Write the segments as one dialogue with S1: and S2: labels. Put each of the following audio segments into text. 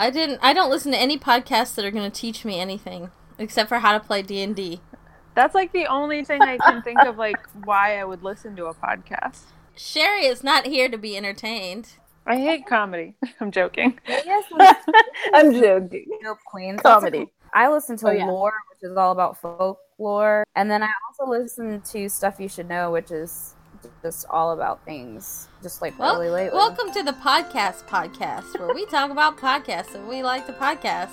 S1: I didn't. I don't listen to any podcasts that are going to teach me anything except for how to play D and D.
S2: That's like the only thing I can think of, like why I would listen to a podcast.
S1: Sherry is not here to be entertained.
S2: I hate comedy. I'm joking.
S3: Yes,
S4: I'm joking.
S3: Dope Queens.
S4: Comedy.
S3: I listen to
S4: Oh, yeah.
S3: lore, which is all about folklore, and then I also listen to stuff you should know, which is just all about things, just like
S1: Well,
S3: really lately.
S1: welcome to the podcast podcast where we talk about podcasts and we like to podcast.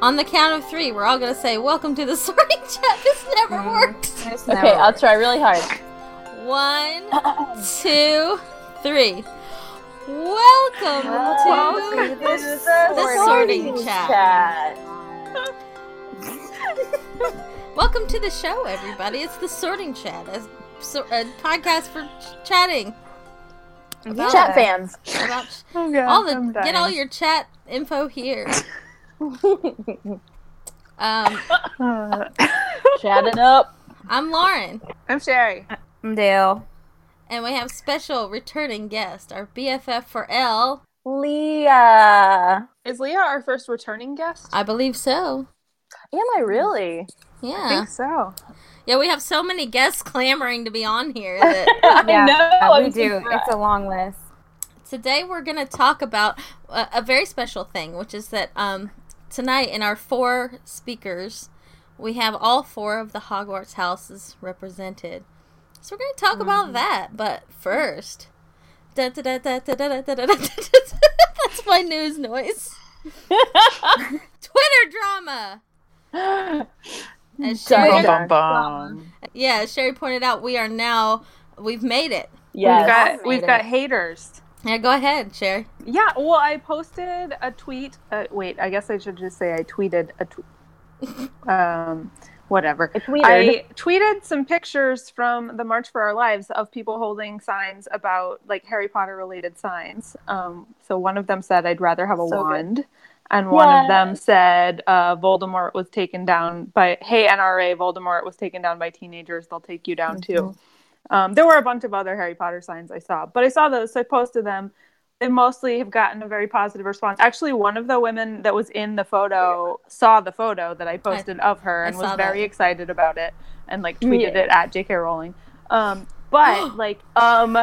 S1: On the count of three, we're all gonna say, "Welcome to the sorting chat." This never
S3: Mhm.
S1: works.
S3: It's
S4: Okay,
S3: never-
S4: I'll try really hard.
S1: One, two, three. Welcome,
S3: Welcome
S1: to
S3: to
S1: the,
S3: the
S1: sorting,
S3: sorting
S1: chat. Welcome to the show, everybody. It's the sorting chat, a, a podcast for ch- chatting.
S3: Yeah.
S4: Chat fans.
S1: About
S2: Oh god.
S1: all the get all your chat info here. Um,
S2: Uh,
S4: Chatting up.
S1: I'm Lauren,
S2: I'm Sherry.
S3: I'm Dale.
S1: And we have special returning guest, our BFF for L.
S4: Leah.
S2: Is Leah our first returning guest?
S1: I believe so.
S4: Am I really?
S1: Yeah.
S2: I think so.
S1: yeah. We have so many guests clamoring to be on here that
S4: I know.
S3: we
S4: I'm
S3: do.
S4: surprised.
S3: It's a long list.
S1: today we're going to talk about a, a very special thing, which is that um, tonight in our four speakers, we have all four of the Hogwarts houses represented. So we're going to talk mm-hmm. about that, but first. That's my news noise. Twitter drama. And Sherry,
S2: bum, bum, bum.
S1: Yeah, Sherry pointed out we are now we've made it.
S4: Yeah,
S2: we've got we've got haters.
S1: Yeah, go ahead, Sherry.
S2: Yeah, well, I posted a tweet. Uh, wait, I guess I should just say I tweeted a tweet. um, whatever.
S4: I tweeted.
S2: I tweeted some pictures from the March for Our Lives of people holding signs about like Harry Potter related signs. Um, so one of them said, "I'd rather have a
S4: So good.
S2: wand," and one of them said, uh, "Voldemort was taken down by Hey NRA, Voldemort was taken down by teenagers. They'll take you down too." Um, there were a bunch of other Harry Potter signs I saw, but I saw those, so I posted them. They mostly have gotten a very positive response. Actually, one of the women that was in the photo saw the photo that I posted of her and was
S1: that.
S2: very excited about it and like tweeted
S4: Yeah.
S2: it at J.K. Rowling. Um, but like, um,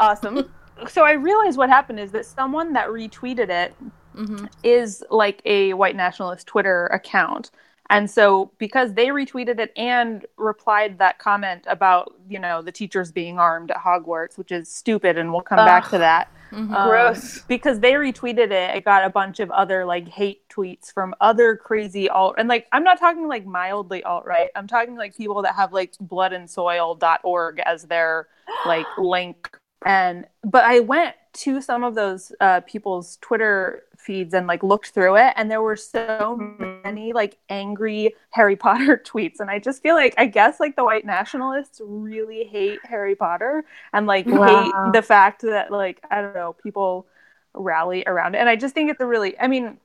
S2: awesome. so I realized what happened is that someone that retweeted it
S1: hmm
S2: is like a white nationalist Twitter account. And so because they retweeted it and replied that comment about, you know, the teachers being armed at Hogwarts, which is stupid and we'll come back to that.
S1: Hmm
S2: Um,
S4: Gross.
S2: Because they retweeted it, it got a bunch of other like hate tweets from other crazy alt and like I'm not talking like mildly alt right. I'm talking like people that have like bloodandsoil.org as their like link and but I went to some of those uh, people's Twitter feeds and like looked through it, and there were so many like angry Harry Potter tweets, and I just feel like I guess like the white nationalists really hate Harry Potter and like
S4: Wow.
S2: hate the fact that like I don't know people rally around it, and I just think it's a really I mean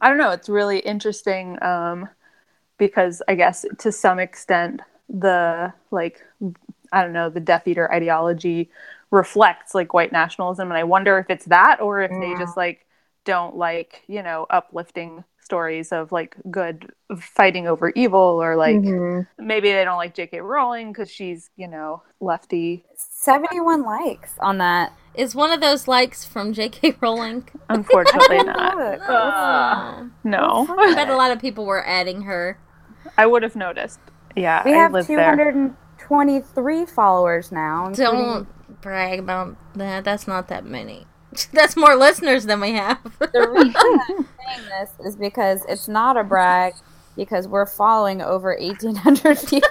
S2: I don't know it's really interesting um, because I guess to some extent the like I don't know the Death Eater ideology reflects like white nationalism and i wonder if it's that or if they just like don't like you know uplifting stories of like good fighting over evil or like
S4: Mhm.
S2: maybe they don't like jk rowling because she's you know lefty
S3: 71 likes on that.
S1: Is one of those likes from J.K. Rowling?
S2: unfortunately not
S3: don't know it.
S1: Oh.
S2: no
S1: I bet a lot of people were adding her.
S2: i would have noticed yeah
S3: We
S2: i
S3: have
S2: live there
S3: 223 followers now. including-
S1: Don't brag about that. That's not that many. That's more listeners than we have.
S3: The reason I'm saying this is because it's not a brag because we're following over 1,800 people.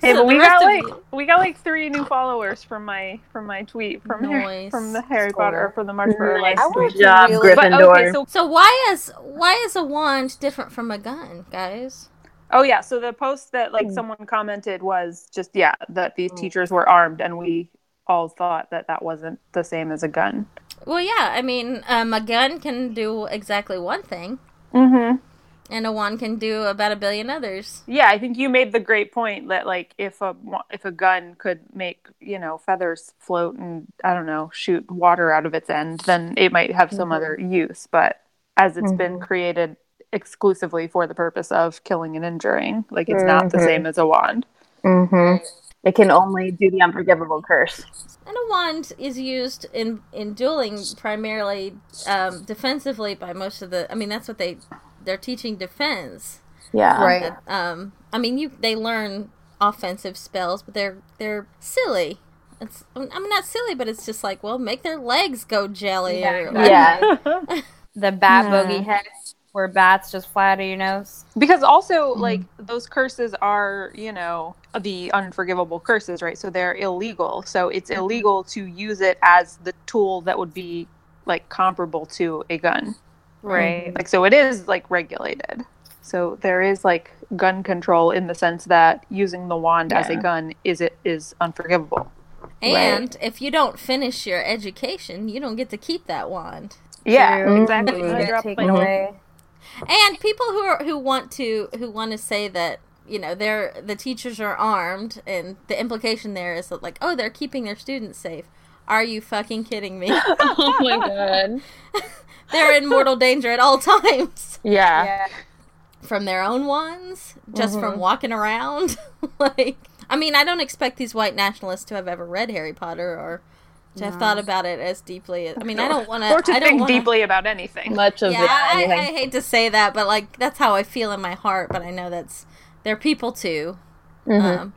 S2: hey but we got like
S1: you-
S2: we got like three new followers from my from my tweet from Har-
S1: Nice.
S2: from the harry
S3: Cool.
S2: potter or from the march for our
S4: Nice.
S2: lives
S3: I want
S4: job,
S3: really-
S2: but
S4: Gryffindor.
S2: okay so
S1: So why is why is a wand different from a gun, guys?
S2: Oh yeah, so the post that like
S4: Mm.
S2: someone commented was just yeah that these
S3: Mm.
S2: teachers were armed and we all thought that that wasn't the same as a gun.
S1: Well, yeah. I mean, um, a gun can do exactly one thing.
S2: Mm-hmm.
S1: And a wand can do about a billion others.
S2: Yeah, I think you made the great point that like if a if a gun could make you know feathers float and I don't know shoot water out of its end, then it might have some
S4: Mhm.
S2: other use. But as it's been
S4: Mhm.
S2: created exclusively for the purpose of killing and injuring, like it's not the
S4: Mhm.
S2: same as a wand.
S4: It can only do the unforgivable curse.
S1: And a wand is used in in dueling primarily um, defensively by most of the. I mean, that's what they they're teaching defense.
S4: Yeah.
S3: Right.
S1: Um, I mean, you they learn offensive spells, but they're they're silly. It's I'm not silly, but it's just like well, make their legs go jelly. Or,
S3: Yeah.
S4: Yeah.
S3: The bat
S2: Yeah.
S3: bogey head, where bats just fly out of your nose.
S2: Because also, mm-hmm. like, those curses are, you know, the unforgivable curses, right? So they're illegal. So it's mm-hmm. illegal to use it as the tool that would be, like, comparable to a gun.
S3: Right.
S2: Like, so it is, like, regulated. So there is, like, gun control in the sense that using the wand as a gun is it is unforgivable.
S1: And if you don't finish your education, you don't get to keep that wand.
S2: Yeah,
S3: True.
S2: exactly.
S3: You
S2: I
S3: get
S2: dropped
S3: taken
S2: my-
S3: away.
S1: And people who are who want to who want to say that you know they're the teachers are armed, and the implication there is that like oh they're keeping their students safe. Are you fucking kidding me?
S4: oh my god.
S1: they're in mortal danger at all times
S4: Yeah.
S3: Yeah.
S1: from their own ones, just
S4: Mhm.
S1: from walking around. like, I mean, I don't expect these white nationalists to have ever read Harry Potter or to have thought about it as deeply. I mean, I don't want to.
S2: or to
S1: I don't
S2: think
S1: wanna,
S2: deeply about anything.
S4: Much of
S1: Yeah,
S4: it.
S1: I, I hate to say that, but like that's how I feel in my heart. But I know that's they're people too,
S4: Mhm.
S1: um,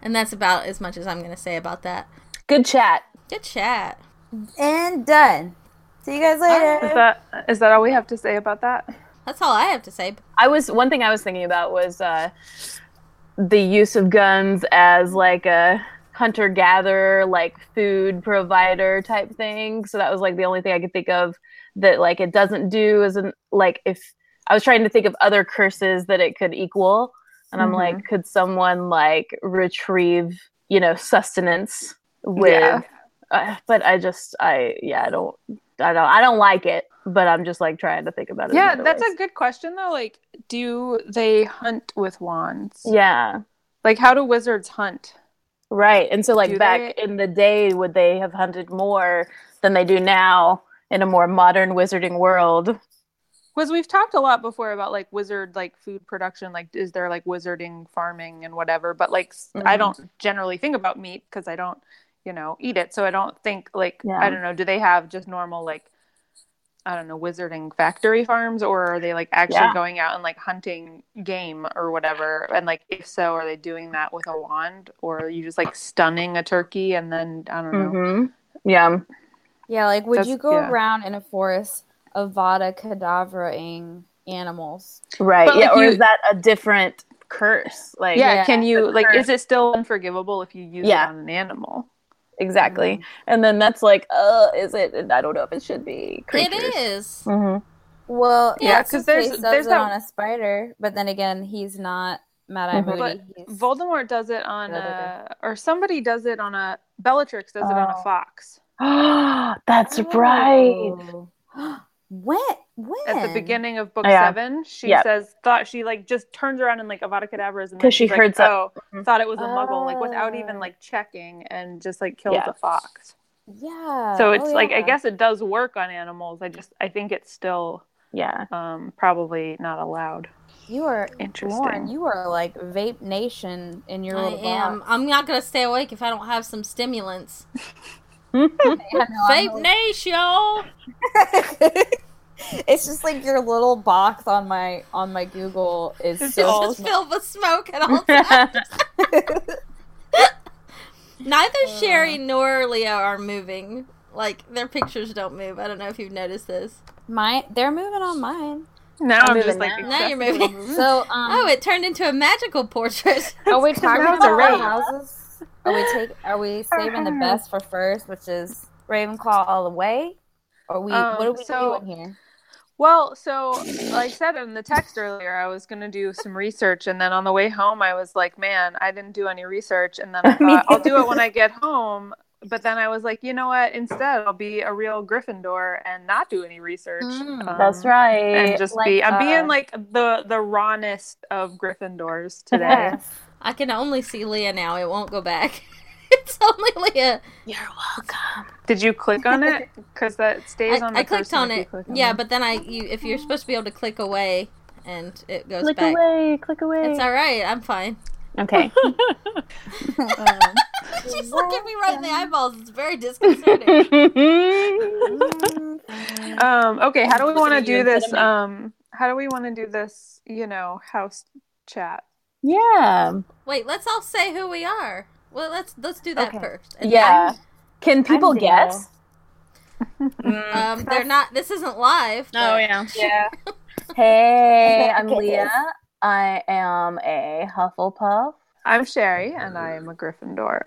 S1: and that's about as much as I'm going to say about that.
S4: Good chat.
S1: Good chat.
S3: And done. See you guys later.
S2: Is that is that all we have to say about that?
S1: That's all I have to say.
S4: I was one thing I was thinking about was uh, the use of guns as like a hunter gatherer, like food provider type thing. So that was like the only thing I could think of that like it doesn't do an like if I was trying to think of other curses that it could equal, and I'm like, could someone like retrieve you know sustenance with?
S2: Yeah.
S4: Uh, but I just I yeah I don't I don't I don't like it. But I'm just like trying to think about it.
S2: Yeah, that's
S4: ways.
S2: a good question though. Like, do they hunt with wands?
S4: yeah.
S2: Like, how do wizards hunt?
S4: Right. And so like
S2: Do
S4: back
S2: they-
S4: in the day would they have hunted more than they do now in a more modern wizarding world?
S2: Because we've talked a lot before about like wizard like food production. Like, is there like wizarding farming and whatever? But like, s I
S4: mm-hmm.
S2: don't generally think about meat because I don't, you know, eat it. So I don't think like
S4: Yeah.
S2: I don't know. Do they have just normal like I don't know wizarding factory farms, or are they like actually
S4: Yeah.
S2: going out and like hunting game or whatever? And like, if so, are they doing that with a wand, or are you just like stunning a turkey and then I don't know?
S4: Mm-hmm. Yeah.
S3: Yeah, like would
S2: That's-
S3: you go
S2: yeah.
S3: around in a forest Avada Kedavraing animals?
S4: Right.
S2: But,
S4: yeah.
S2: like,
S4: or
S2: you-
S4: is that a different curse? Like
S2: Yeah,
S3: Yeah,
S2: can you like?
S4: curse-
S2: Is it still unforgivable if you use
S4: Yeah.
S2: it on an animal?
S4: Exactly. And then that's like, uh, is it? And I don't know if it should be. Creatures.
S1: It is.
S4: Mm-hmm.
S3: Well,
S2: Yeah,
S3: yeah,
S2: 'cause
S3: because
S2: there's-
S3: does
S2: there's
S3: it
S2: that-
S3: on a spider, but then again, he's not Mad Eye
S4: Mhm.
S3: Moody.
S2: But
S3: He's-
S2: Voldemort does it on a, or somebody does it on a Bellatrix does it on a
S3: Oh.
S2: fox
S4: that's right.
S3: Oh. when? When?
S2: at the beginning of book
S4: Yeah.
S2: seven. She
S4: Yep.
S2: says thought she like just turns around and like Avada Kedavras and
S4: 'Cause
S2: then
S4: she
S2: she's like,
S4: heard some-
S2: oh
S4: Mhm.
S2: thought it was a muggle like without
S3: Oh.
S2: even like checking and just like killed
S4: Yeah.
S2: a fox.
S3: Yeah.
S2: so
S3: oh,
S2: it's like I guess it does work on animals. I just I think it's still
S4: Yeah.
S2: um probably not allowed.
S3: you are
S2: Interesting.
S3: Lauren. You are like vape nation in your
S1: I
S3: little
S1: am.
S3: box.
S1: I'm not going to stay awake if I don't have some stimulants.
S3: I
S1: Vape Nation.
S3: it's just like your little box on my on my Google is
S2: It's
S3: so
S2: all-
S1: It's filled with smoke at all times. Neither Sherry nor Leah are moving. Like their pictures don't move. I don't know if you've noticed this.
S3: My They're moving on mine.
S2: Now
S4: I'm
S2: I'm, just like
S4: now.
S1: Now you're moving.
S2: moving.
S3: So um,
S1: Oh, it turned into a magical portrait.
S3: are we talking
S2: now it's
S3: about
S2: raid.
S3: our houses? Are we take? Are we saving the best for first, which is Ravenclaw all the way? Or we?
S2: Um,
S3: what are we
S2: so-
S3: doing here?
S2: Well, so like I said in the text earlier, I was going to do some research, and then on the way home, I was like, "Man, I didn't do any research." And then I thought, "I'll do it when I get home." but then I was like, you know what? Instead, I'll be a real Gryffindor and not do any research.
S1: Mm.
S2: Um,
S4: That's right.
S2: And just
S3: Like,
S2: be. I'm
S3: uh,
S2: being like the the rawness of Gryffindors today.
S1: I can only see Leah now. It won't go back. it's only Leah.
S4: You're welcome.
S2: Did you click on it? Because that stays
S1: I,
S2: on. The
S1: I clicked on it.
S2: on
S1: Yeah,
S2: it.
S1: but then I, you, if you're supposed to be able to click away, and it goes
S4: Click
S1: back.
S4: Click away, click away.
S1: It's all right. I'm fine.
S4: Okay.
S2: Um,
S1: She's looking me right in the eyeballs. It's very disconcerting.
S2: um, okay, how do we want to
S4: Listen to you
S2: do this?
S4: instead of me.
S2: Um, how do we want to do this? You know, house chat.
S4: Yeah.
S1: Wait, let's all say who we are. Well, let's let's do that
S3: Okay.
S1: first. And
S4: Yeah. Can people
S3: I'm Dale.
S4: guess?
S1: Um, they're not. This isn't live.
S4: Oh, yeah.
S3: yeah.
S4: Hey, I'm Leah. I am a Hufflepuff.
S2: I'm Sherry, and I am a Gryffindor.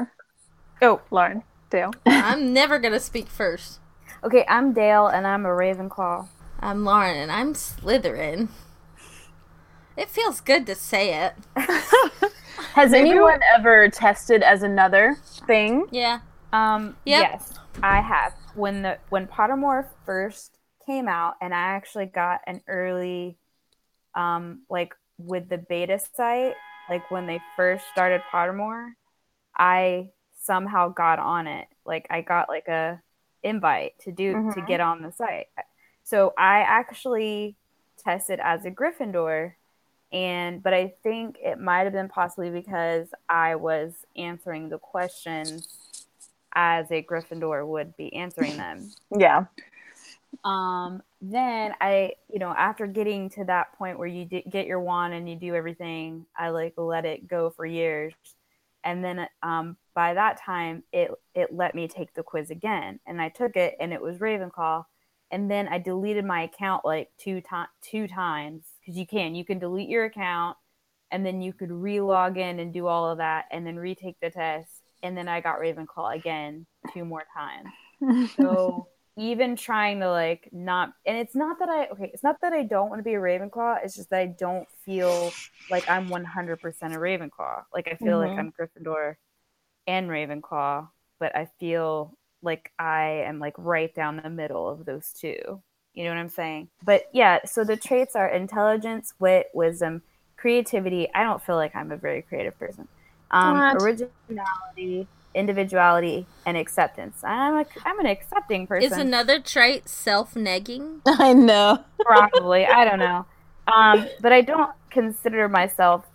S3: Oh,
S2: Lauren, Dale.
S1: I'm never gonna speak first.
S3: okay. I'm Dale, and I'm a Ravenclaw.
S1: I'm Lauren, and I'm Slytherin. It feels good to say it.
S4: Has anyone ever tested as another thing?
S1: Yeah.
S3: Um,
S1: Yep.
S3: yes, I have. When the when Pottermore first came out, and I actually got an early, um, like with the beta site, like when they first started Pottermore, I somehow got on it. Like I got like a invite to do to
S4: Mhm.
S3: get on the site. So I actually tested as a Gryffindor and but I think it might have been possibly because I was answering the questions as a Gryffindor would be answering them.
S4: Yeah.
S3: Um, then I, you know, after getting to that point where you d- get your wand and you do everything, I like let it go for years, and then um, by that time, it it let me take the quiz again, and I took it, and it was Ravenclaw, and then I deleted my account like two times, two times because you can, you can delete your account, and then you could re-log in and do all of that, and then retake the test, and then I got Ravenclaw again two more times. So even trying to like not and it's not that I okay, it's not that I don't want to be a Ravenclaw, it's just that I don't feel like I'm 100% a Ravenclaw. Like I feel
S4: Mhm.
S3: like I'm Gryffindor and Ravenclaw, but I feel like I am like right down the middle of those two. You know what I'm saying? But yeah, so the traits are intelligence, wit, wisdom, creativity. I don't feel like I'm a very creative person. Um, originality, individuality, and acceptance. I'm a I'm an accepting person.
S1: Is another trait self-negging?
S4: I know.
S3: probably i don't know um but i don't consider myself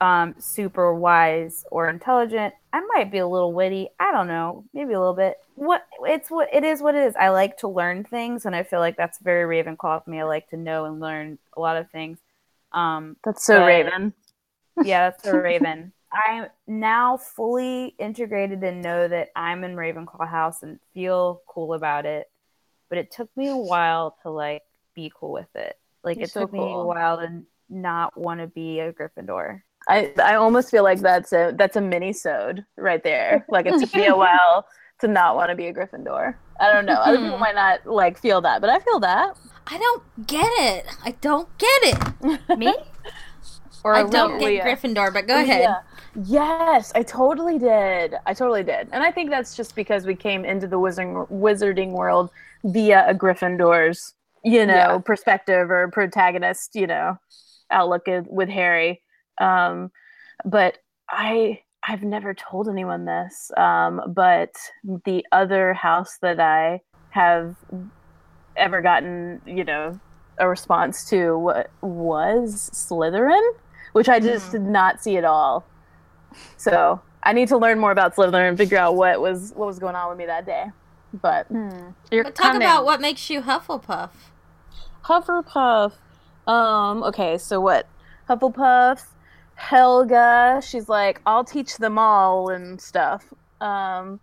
S3: um super wise or intelligent. I might be a little witty. I don't know. Maybe a little bit. What it's what it is what it is. I like to learn things and i feel like that's very ravenclaw of me. I like to know and learn a lot of things. Um
S4: That's so
S3: But-
S4: Raven.
S3: yeah that's a raven. I'm now fully integrated and know that i'm in ravenclaw house and feel cool about it. But it took me a while to like be cool with it. Like
S4: You're
S3: it
S4: so
S3: took me a while to not want to be a gryffindor
S4: I I almost feel like that's a that's a mini sode right there. Like it took me a while to not want to be a Gryffindor. I don't know. Other people hmm. might not like feel that, but I feel that.
S1: I don't get it. I don't get it.
S3: me or
S1: I don't get
S2: Leah.
S1: Gryffindor, but go ahead.
S4: Yeah. Yes, I totally did. I totally did. And I think that's just because we came into the wizarding wizarding world via a Gryffindor's, you know,
S2: Yeah.
S4: perspective or protagonist, you know, outlook with Harry. Um, but I I've never told anyone this. Um, but the other house that I have ever gotten, you know, a response to wa- was Slytherin, which I just did not see at all. So I need to learn more about Slytherin and figure out what was what was going on with me that day. But
S2: You're
S1: But talk
S2: cunning.
S1: about what makes you Hufflepuff.
S4: Hufflepuff. Um. Okay. So what? Hufflepuff. Helga. She's like, I'll teach them all and stuff. Um.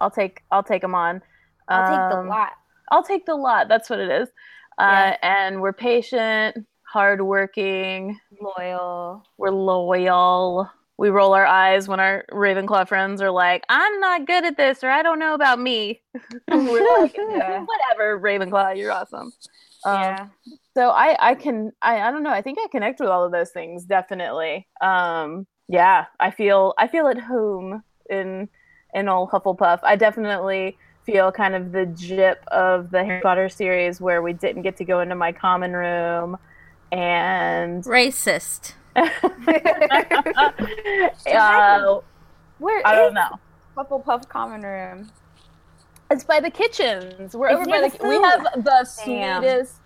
S4: I'll take. I'll take them on.
S3: i'll take the
S4: Um,
S3: lot
S4: I'll take the lot. That's what it is.
S3: Yeah.
S4: Uh, and we're patient, hardworking.
S3: loyal
S4: We're loyal. We roll our eyes when our Ravenclaw friends are like, "I'm not good at this," or "I don't know about me." we're like,
S3: Yeah.
S4: "Whatever, Ravenclaw, you're awesome." Um,
S3: yeah
S4: so I I can I I don't know. I think I connect with all of those things definitely. Um yeah, I feel I feel at home in in old Hufflepuff. I definitely feel kind of the jip of the Harry Potter series where we didn't get to go into my common room and
S1: Racist.
S4: uh,
S3: Where
S4: I don't know.
S3: Hufflepuff common room?
S4: It's by the kitchens. We're
S3: It's
S4: over by
S3: the
S4: the. We have the
S3: Damn.
S4: sweetest.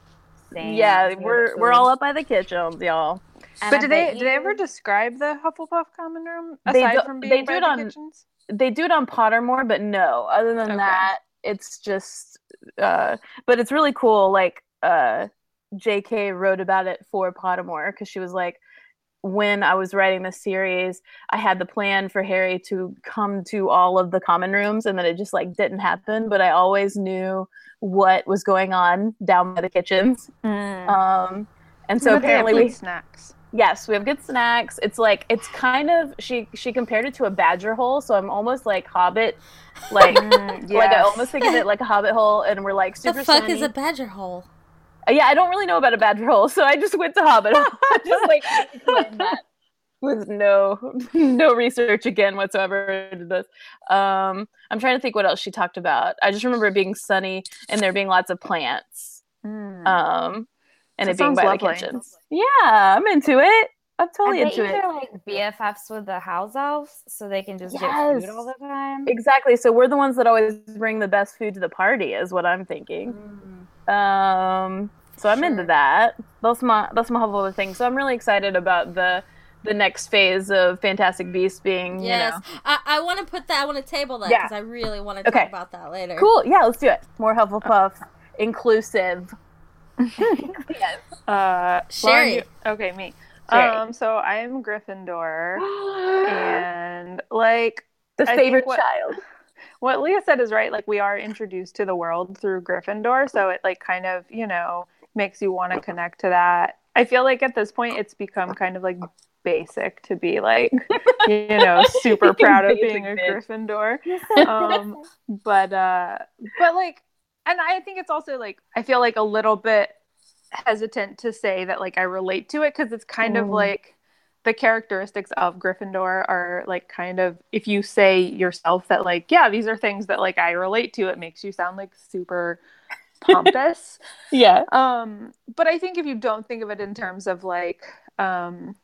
S3: Damn,
S4: Yeah,
S3: it's near
S4: we're we're all up by the kitchens, y'all.
S3: And
S2: but
S3: I
S2: did they
S3: bet
S2: did they ever describe the Hufflepuff common room
S4: They
S2: aside
S4: do-
S2: from
S4: they
S2: being
S4: do
S2: by
S4: it
S2: the
S4: on-
S2: kitchens?
S4: They do it on Pottermore, but no. Other than
S2: Okay.
S4: that, it's just. Uh, but it's really cool. Like, uh, J.K. wrote about it for Pottermore because she was like, when I was writing the series, I had the plan for Harry to come to all of the common rooms, and then it just like didn't happen. But I always knew what was going on down by the kitchens. Um, and so
S2: But
S4: apparently we
S2: snacks.
S4: yes we have good snacks. It's like it's kind of she she compared it to a badger hole, so I'm almost like Hobbit, like.
S2: Mm,
S4: Like I almost think of it like a hobbit hole, and we're like super.
S1: What the fuck
S4: sunny.
S1: is a badger hole?
S4: Yeah, I don't really know about a badger hole, so I just went to hobbit just like with no no research again whatsoever into this. Um, I'm trying to think what else she talked about. I just remember it being sunny and there being lots of plants.
S2: Mm.
S4: Um, and
S2: That
S4: it being by
S2: lovely.
S4: the kitchens. Yeah, I'm into it. I'm totally into it.
S3: they're like BFFs with the house elves, so they can just get food all the time.
S4: Exactly. So we're the ones that always bring the best food to the party, is what I'm thinking.
S3: Mm.
S4: Um, so I'm into that. That's my that's my whole other thing. So I'm really excited about the the next phase of Fantastic Beasts being
S1: Yes,
S4: you know
S1: I, I want to put that. I want to table that
S4: Yeah.
S1: because I really want to
S4: Okay.
S1: talk about that later.
S4: cool. Yeah, let's do it. More Hufflepuff, inclusive. yes.
S2: Uh,
S1: Sherry.
S2: Lauren, okay, me.
S4: Sherry.
S2: Um, so I am Gryffindor, and like
S4: the favorite
S2: what-
S4: child.
S2: What Leah said is right. Like we are introduced to the world through Gryffindor, so it like kind of you know makes you want to connect to that. I feel like at this point it's become kind of like basic to be like you know super proud of being a
S4: bitch.
S2: Gryffindor. Um, but uh, but like, and I think it's also like I feel like a little bit hesitant to say that like I relate to it because it's kind of
S4: Mm.
S2: like the characteristics of Gryffindor are like kind of if you say yourself that like yeah these are things that like I relate to it makes you sound like super pompous.
S4: Yeah.
S2: um but I think if you don't think of it in terms of like um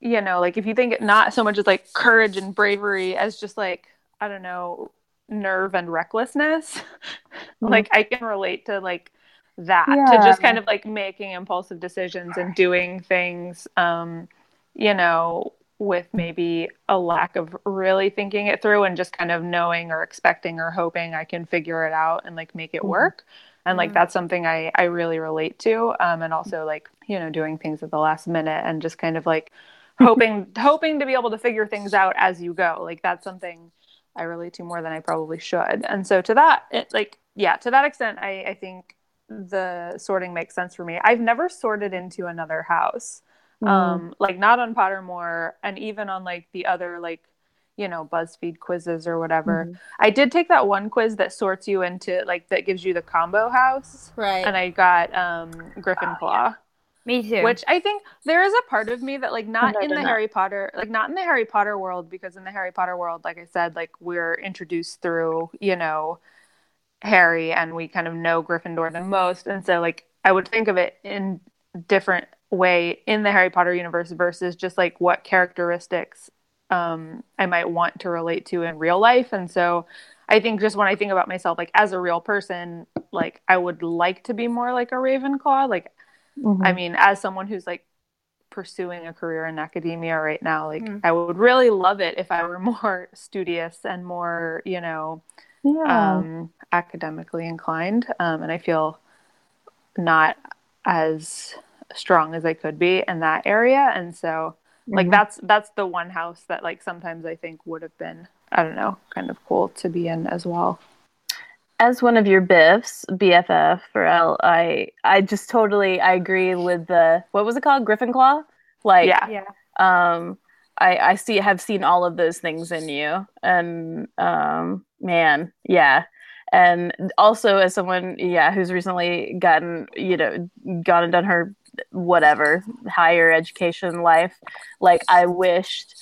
S2: you know like if you think it not so much as like courage and bravery as just like I don't know nerve and recklessness like I can relate to like that to just kind of like making impulsive decisions and doing things um you know with maybe a lack of really thinking it through and just kind of knowing or expecting or hoping I can figure it out and like make it
S4: Mhm.
S2: work and like
S3: Mhm.
S2: that's something I I really relate to um and also like you know doing things at the last minute and just kind of like hoping hoping to be able to figure things out as you go like that's something I relate to more than I probably should. And so to that, it, like, yeah, to that extent, I, I think the sorting makes sense for me. I've never sorted into another house,
S4: Mm.
S2: um, like not on Pottermore, and even on like the other like, you know, BuzzFeed quizzes or whatever.
S4: Mhm.
S2: I did take that one quiz that sorts you into like that gives you the combo house,
S1: Right.
S2: and I got um, Griffin Claw.
S3: Me too.
S2: Which I think there is a part of me that like not in the
S4: that.
S2: Harry Potter like not in the Harry Potter world because in the Harry Potter world like I said like we're introduced through you know Harry and we kind of know Gryffindor the most and so like I would think of it in different way in the Harry Potter universe versus just like what characteristics um I might want to relate to in real life and so I think just when I think about myself like as a real person like I would like to be more like a Ravenclaw like
S4: Mhm.
S2: I mean, as someone who's like pursuing a career in academia right now, like
S3: Mm.
S2: I would really love it if I were more studious and more, you know,
S4: yeah.
S2: um, academically inclined. Um, and I feel not as strong as I could be in that area. And so, like,
S4: Mhm.
S2: that's that's the one house that like sometimes I think would have been, I don't know, kind of cool to be in as well.
S4: as one of your biffs, BFF or L, I I just totally I agree with the what was it called Griffin Claw? Like
S2: Yeah.
S3: yeah.
S4: um I I see have seen all of those things in you and um man yeah and also as someone yeah who's recently gotten you know gone and done her whatever higher education life like I wished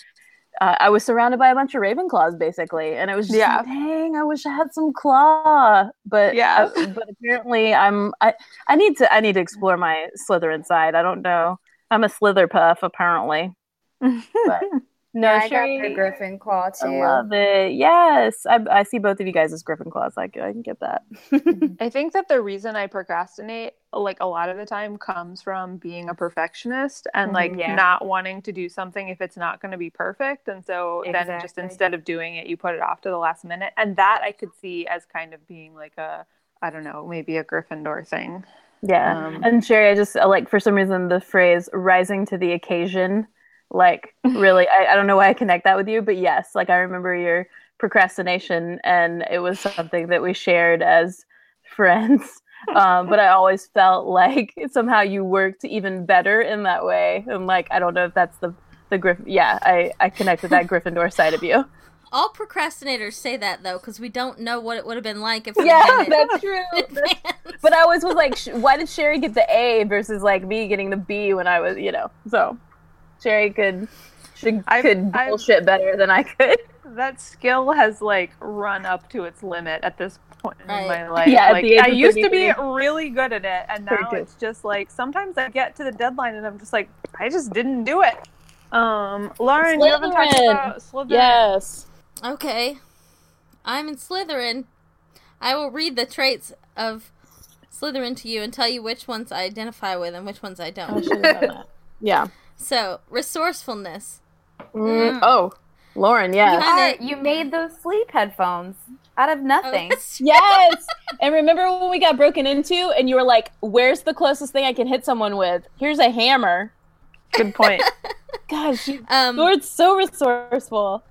S4: uh, I was surrounded by a bunch of Ravenclaws basically, and it was just
S2: Yeah.
S4: like, dang, I wish I had some claw. But
S2: Yeah.
S4: uh, but apparently I'm I I need to I need to explore my Slytherin side. I don't know. I'm a Slytherpuff apparently. But no,
S3: Yeah, I got
S4: Sherry,
S3: the Griffin Claw too.
S4: I love it. Yes, I, I see both of you guys as Gryffindors. I, Like I can get that.
S2: I think that the reason I procrastinate, like a lot of the time, comes from being a perfectionist and like
S3: Yeah.
S2: not wanting to do something if it's not going to be perfect. And so then just instead of doing it, you put it off to the last minute. And that I could see as kind of being like a, I don't know, maybe a Gryffindor thing.
S4: Yeah.
S2: Um,
S4: and Sherry, I just uh, like for some reason the phrase "rising to the occasion," like really, I, I don't know why I connect that with you, but yes, like I remember your procrastination, and it was something that we shared as friends. Um, but I always felt like somehow you worked even better in that way, and like I don't know if that's the the Griff. Yeah, I I connected that Gryffindor side of you.
S1: All procrastinators say that though, because we don't know what it would have been like if we
S4: Yeah, that's true. That's. But I always was like, sh- why did Sherry get the A versus like me getting the B when I was, you know? So Sherry could she
S2: I've-
S4: could
S2: I've-
S4: bullshit better than I could.
S2: that skill has like run up to its limit at this point
S1: Right.
S2: in my life.
S4: Yeah,
S2: like, I used to be really good at it, and now it's just like sometimes I get to the deadline and I'm just like, I just didn't do it. Um, Lauren, you haven't talked about Slytherin.
S4: Yes.
S1: Okay. I'm in Slytherin. I will read the traits of Slytherin to you and tell you which ones I identify with and which ones I don't.
S4: yeah.
S1: So, resourcefulness.
S4: Mm, Oh, Lauren,
S1: You
S4: yes.
S3: Art, you made those sleep headphones out of nothing.
S1: Oh,
S4: yes. And remember when we got broken into and you were like, "Where's the closest thing I can hit someone with? Here's a hammer."
S2: Good point.
S4: Gosh, you,
S1: um,
S4: Lord's so resourceful.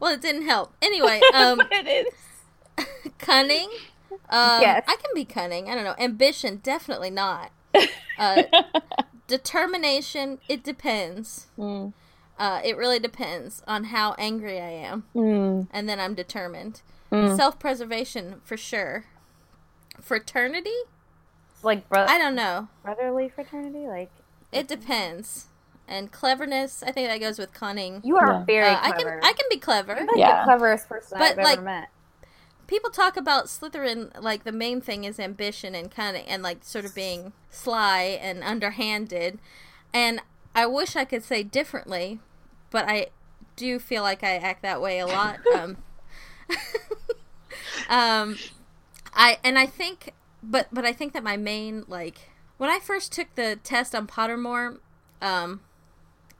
S1: well, it didn't help. Anyway, um,
S4: it is.
S1: cunning. Um,
S3: Yes.
S1: I can be cunning. I don't know. Ambition, definitely not. Uh, determination, it depends.
S4: Mm,
S1: Uh, it really depends on how angry I am,
S4: mm,
S1: and then I'm determined.
S4: mm.
S1: Self preservation, for sure. Fraternity?
S3: like bro-
S1: I don't know.
S3: brotherly fraternity. Like
S1: It depends. And cleverness, I think that goes with cunning.
S3: you are
S4: Yeah.
S3: very
S1: Uh, I
S3: clever.
S1: can I can be clever.
S3: You're like
S4: Yeah.
S3: the cleverest person
S1: But,
S3: I've
S1: like,
S3: ever met.
S1: People talk about Slytherin like the main thing is ambition and kind of and like sort of being sly and underhanded. And I wish I could say differently, but I do feel like I act that way a lot. Um, um, I and I think, but but I think that my main like when I first took the test on Pottermore, um,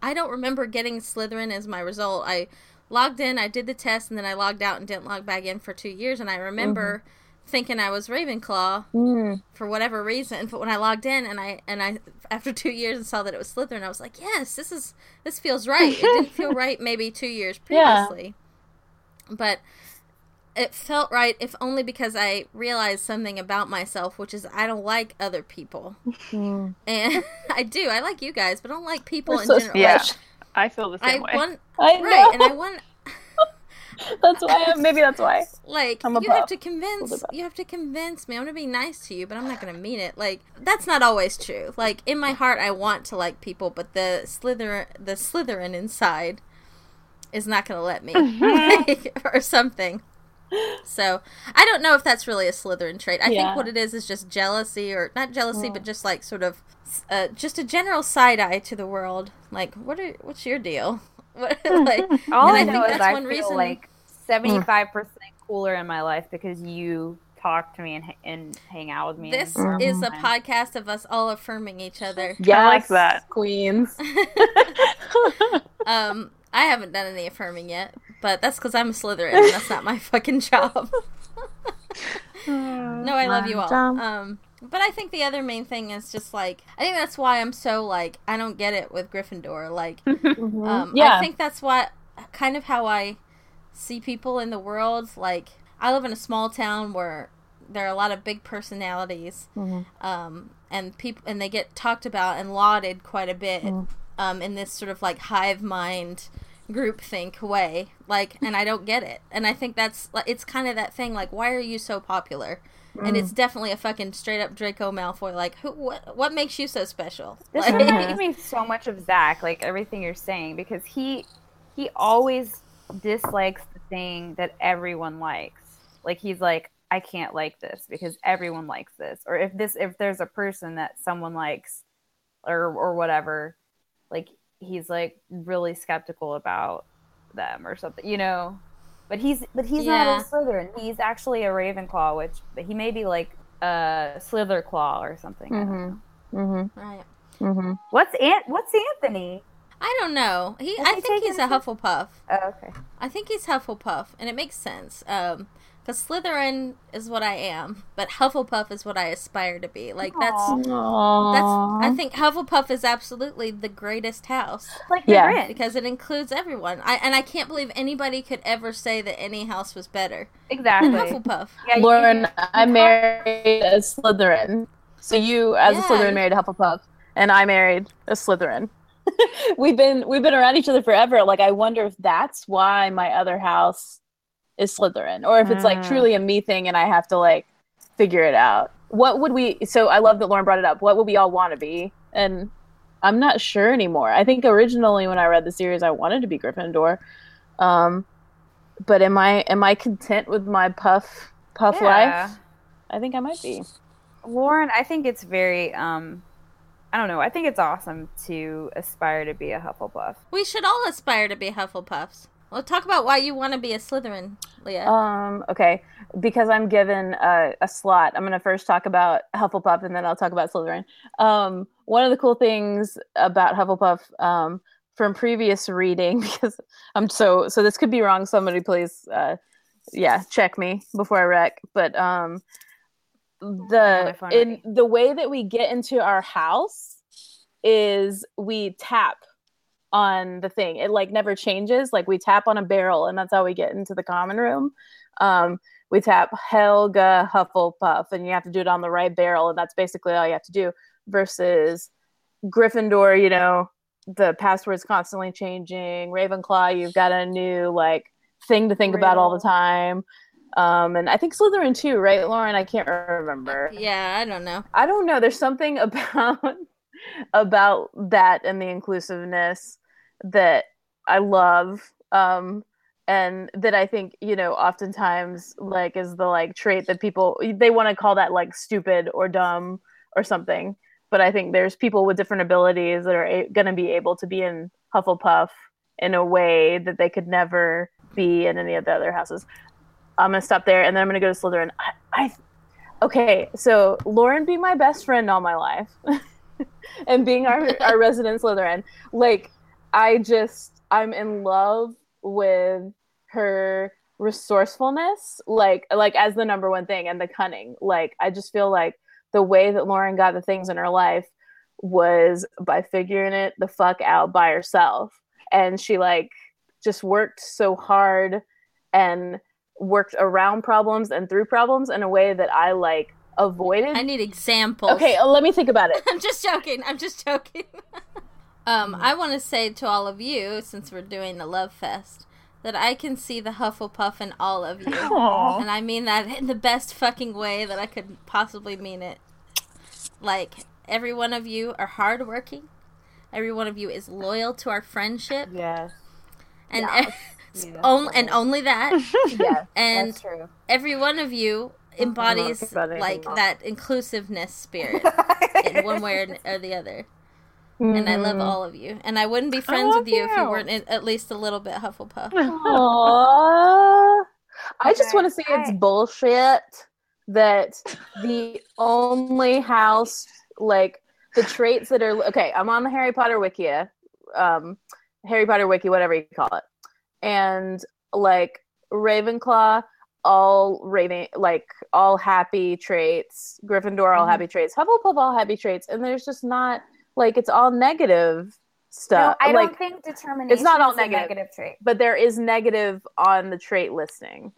S1: I don't remember getting Slytherin as my result. I logged in, I did the test, and then I logged out and didn't log back in for two years. And I remember thinking I was Ravenclaw
S4: Mm.
S1: for whatever reason. But when I logged in and I and I after two years and saw that it was Slytherin, I was like, yes, this is this feels right. It didn't feel right maybe two years
S4: Yeah.
S1: previously, but it felt right if only because I realized something about myself, which is I don't like other people,
S4: Mm.
S1: and I do. I like you guys, but I don't like people
S4: We're
S1: in
S4: so
S1: general.
S2: Yeah.
S4: special.
S2: I feel the
S1: I
S2: same way.
S1: want
S4: I
S1: right, and I want
S4: That's why. Maybe that's why.
S1: like
S4: I'm a
S1: you have to convince you have to convince me. I'm gonna be nice to you but i'm not gonna mean it. Like that's not always true. Like in my heart i want to like people but the slither the slytherin inside is not gonna let me. Mm-hmm. Like, or something so i don't know if that's really a slytherin trait i
S4: Yeah.
S1: think what it is is just jealousy or not jealousy but just like sort of uh, just a general side eye to the world like what are what's your deal what like
S3: All I,
S1: I
S3: know is
S1: that's
S3: I
S1: one
S3: feel
S1: reason-
S3: like seventy five percent cooler in my life because you talk to me and, and hang out with me.
S1: This
S3: and-
S1: is a podcast of us all affirming each other.
S4: Yes,
S2: like that.
S4: queens.
S1: Um, I haven't done any affirming yet, but that's because I'm a Slytherin. and That's not my fucking job. no, I love you all. Um, but I think the other main thing is just like I think that's why I'm so like I don't get it with Gryffindor. Like, um,
S4: Yeah.
S1: I think that's what kind of how I see people in the world. Like, I live in a small town where there are a lot of big personalities, um, and people and they get talked about and lauded quite a bit um, in this sort of like hive mind groupthink way like and i don't get it and i think that's like it's kind of that thing like why are you so popular and it's definitely a fucking straight up draco malfoy like who what, what makes you so special
S3: This
S1: Like-
S3: reminds me so much of Zach, like everything you're saying, because he he always dislikes the thing that everyone likes. Like he's like, I can't like this because everyone likes this. Or if this if there's a person that someone likes or or whatever, like he's like really skeptical about them or something, you know. But he's but he's
S1: Yeah.
S3: not a Slytherin. He's actually a Ravenclaw, which but he may be like a Slytherclaw or something. I don't know.
S4: Mm-hmm.
S1: Right.
S4: Mm-hmm.
S3: What's Ant? What's Anthony?
S1: I don't know. He.
S3: Has
S1: I
S3: he
S1: think he's a Hufflepuff.
S3: Oh, okay.
S1: I think he's Hufflepuff, and it makes sense. Um, because Slytherin is what I am, but Hufflepuff is what I aspire to be. Like that's
S3: Aw.
S1: that's. I think Hufflepuff is absolutely the greatest house
S3: like
S4: Yeah.
S3: Grinch.
S1: because it includes everyone. I and I can't believe anybody could ever say that any house was better.
S3: Exactly.
S1: Hufflepuff.
S3: Yeah, you-
S4: Lauren, I married a Slytherin. So you, as a Slytherin, married a Hufflepuff, and I married a Slytherin. we've been we've been around each other forever. Like I wonder if that's why my other house is Slytherin, or if it's like
S2: Mm.
S4: truly a me thing, and I have to like figure it out. What would we? So I love that Lauren brought it up. What would we all want to be? And I'm not sure anymore. I think originally when I read the series, I wanted to be Gryffindor. Um, but am I am I content with my puff puff
S3: Yeah.
S4: life? I think I might be.
S3: Lauren, I think it's very um I don't know. I think it's awesome to aspire to be a Hufflepuff.
S1: We should all aspire to be Hufflepuffs. Well, talk about why you want to be a Slytherin, Leah.
S4: Um, okay, because I'm given a, a slot, I'm gonna first talk about Hufflepuff, and then I'll talk about Slytherin. Um, one of the cool things about Hufflepuff, um, from previous reading, because I'm so so this could be wrong. Somebody please, uh, yeah, check me before I wreck. But um, the in the way that we get into our house is we tap on the thing. It like never changes. Like we tap on a barrel, and that's how we get into the common room. Um, we tap Helga Hufflepuff, and you have to do it on the right barrel, and that's basically all you have to do. Versus Gryffindor, you know, the password's constantly changing. Ravenclaw, you've got a new like thing to think about all the time. Um, and I think Slytherin too, right, Lauren? I can't remember.
S1: yeah, I don't know.
S4: I don't know. There's something about about that and the inclusiveness that I love. Um and that I think, you know, oftentimes like is the like trait that people they want to call that like stupid or dumb or something. But I think there's people with different abilities that are a- going to be able to be in Hufflepuff in a way that they could never be in any of the other houses. I'm gonna stop there, and then I'm gonna go to Slytherin. I, I okay, so Lauren being my best friend all my life, and being our our resident Slytherin, like I just I'm in love with her resourcefulness, like like as the number one thing, and the cunning. Like I just feel like the way that Lauren got the things in her life was by figuring it the fuck out by herself, and she like just worked so hard and worked around problems and through problems in a way that I like avoided.
S1: I need examples.
S4: okay, uh, let me think about it.
S1: I'm just joking. I'm just joking. um, I want to say to all of you, since we're doing the Love Fest, that I can see the Hufflepuff in all of you.
S2: Aw.
S1: And I mean that in the best fucking way that I could possibly mean it. Like, every one of you are hardworking. Every one of you is loyal to our friendship.
S3: Yes.
S1: And,
S3: Yeah.
S1: e-
S3: Yeah,
S1: on-
S3: that's
S1: and only that.
S3: Yeah,
S1: And
S3: that's true.
S1: every one of you embodies
S4: think about anything
S1: like that inclusiveness spirit in one way or, or the other. And I love all of you. And I wouldn't be friends with you, if you
S2: you.
S1: weren't in, at least a little bit Hufflepuff.
S4: Aww. I just want to say it's bullshit that the only house, like the traits that are okay. I'm on the Harry Potter wiki, um, Harry Potter wiki, whatever you call it, and like Ravenclaw, all Raven, like all happy traits. Gryffindor, all
S3: Mhm.
S4: happy traits. Hufflepuff, all happy traits, and there's just not like it's all negative
S3: No,
S4: stuff.
S3: I
S4: like
S3: don't think determination
S4: all
S3: is a
S4: negative.
S3: negative trait.
S4: but there is negative on the trait listing.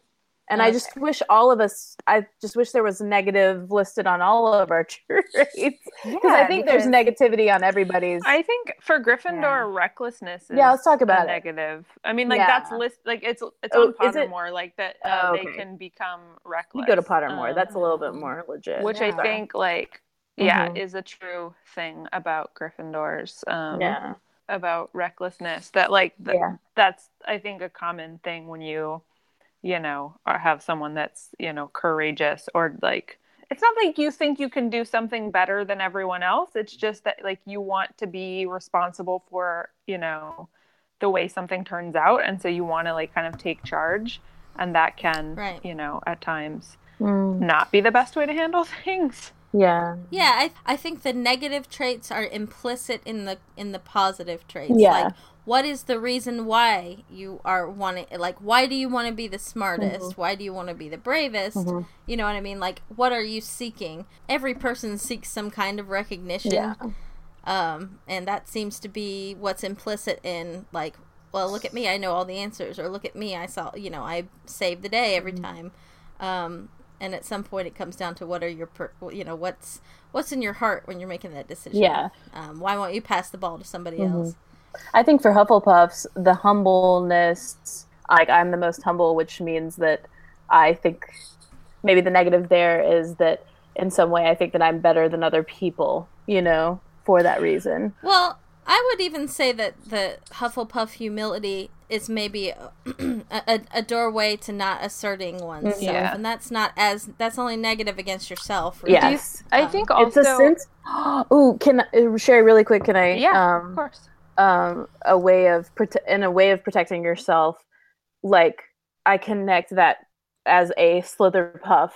S4: And I just wish all of us, I just wish there was negative listed on all of our traits. Because I think there's negativity on everybody's.
S2: I think for Gryffindor,
S3: Yeah.
S2: reckless is
S4: Yeah, let's talk about it.
S2: negative. I mean, like
S4: Yeah.
S2: that's list like it's it's
S4: Oh,
S2: on
S4: is it?
S2: Pottermore, like that uh,
S4: Oh,
S2: they can become reckless.
S4: you go to Pottermore.
S2: um,
S4: That's a little bit more legit.
S2: which
S3: Yeah.
S2: I think like yeah
S4: Mhm.
S2: is a true thing about Gryffindors. Um,
S4: yeah.
S2: about recklessness that like
S4: Yeah.
S2: that's I think a common thing when you you know or have someone that's you know courageous or like it's not like you think you can do something better than everyone else it's just that like you want to be responsible for you know the way something turns out and so you want to like kind of take charge and that can
S1: Right.
S2: you know at times
S4: Mm,
S2: not be the best way to handle things
S4: yeah.
S1: Yeah, I I think the negative traits are implicit in the in the positive traits.
S4: Yeah.
S1: Like what is the reason why you are wanting like why do you want to be the smartest?
S4: Mm-hmm.
S1: Why do you want to be the bravest?
S4: Mhm.
S1: You know what I mean? Like what are you seeking? Every person seeks some kind of recognition.
S4: Yeah.
S1: Um and that seems to be what's implicit in like well, look at me, I know all the answers or look at me, I saw, you know, I saved the day every time. Um and at some point it comes down to what are your per- you know what's what's in your heart when you're making that decision
S4: Yeah.
S1: um, why won't you pass the ball to somebody
S4: Mhm.
S1: else
S4: I think for Hufflepuffs, the humbleness, like I'm the most humble, which means that I think maybe the negative there is that in some way I think that I'm better than other people, you know, for that reason.
S1: well i would even say that the hufflepuff humility is maybe a, a, a doorway to not asserting oneself
S2: Yeah.
S1: and that's not as that's only negative against yourself really.
S4: Yes.
S2: i
S1: Um,
S2: think
S4: It's
S2: also
S4: a sense. Ooh, can uh, Sherry really quick? Can I?
S2: yeah
S4: Um,
S2: of course
S4: um, a way of prote- in a way of protecting yourself. Like I connect that as a Slytherpuff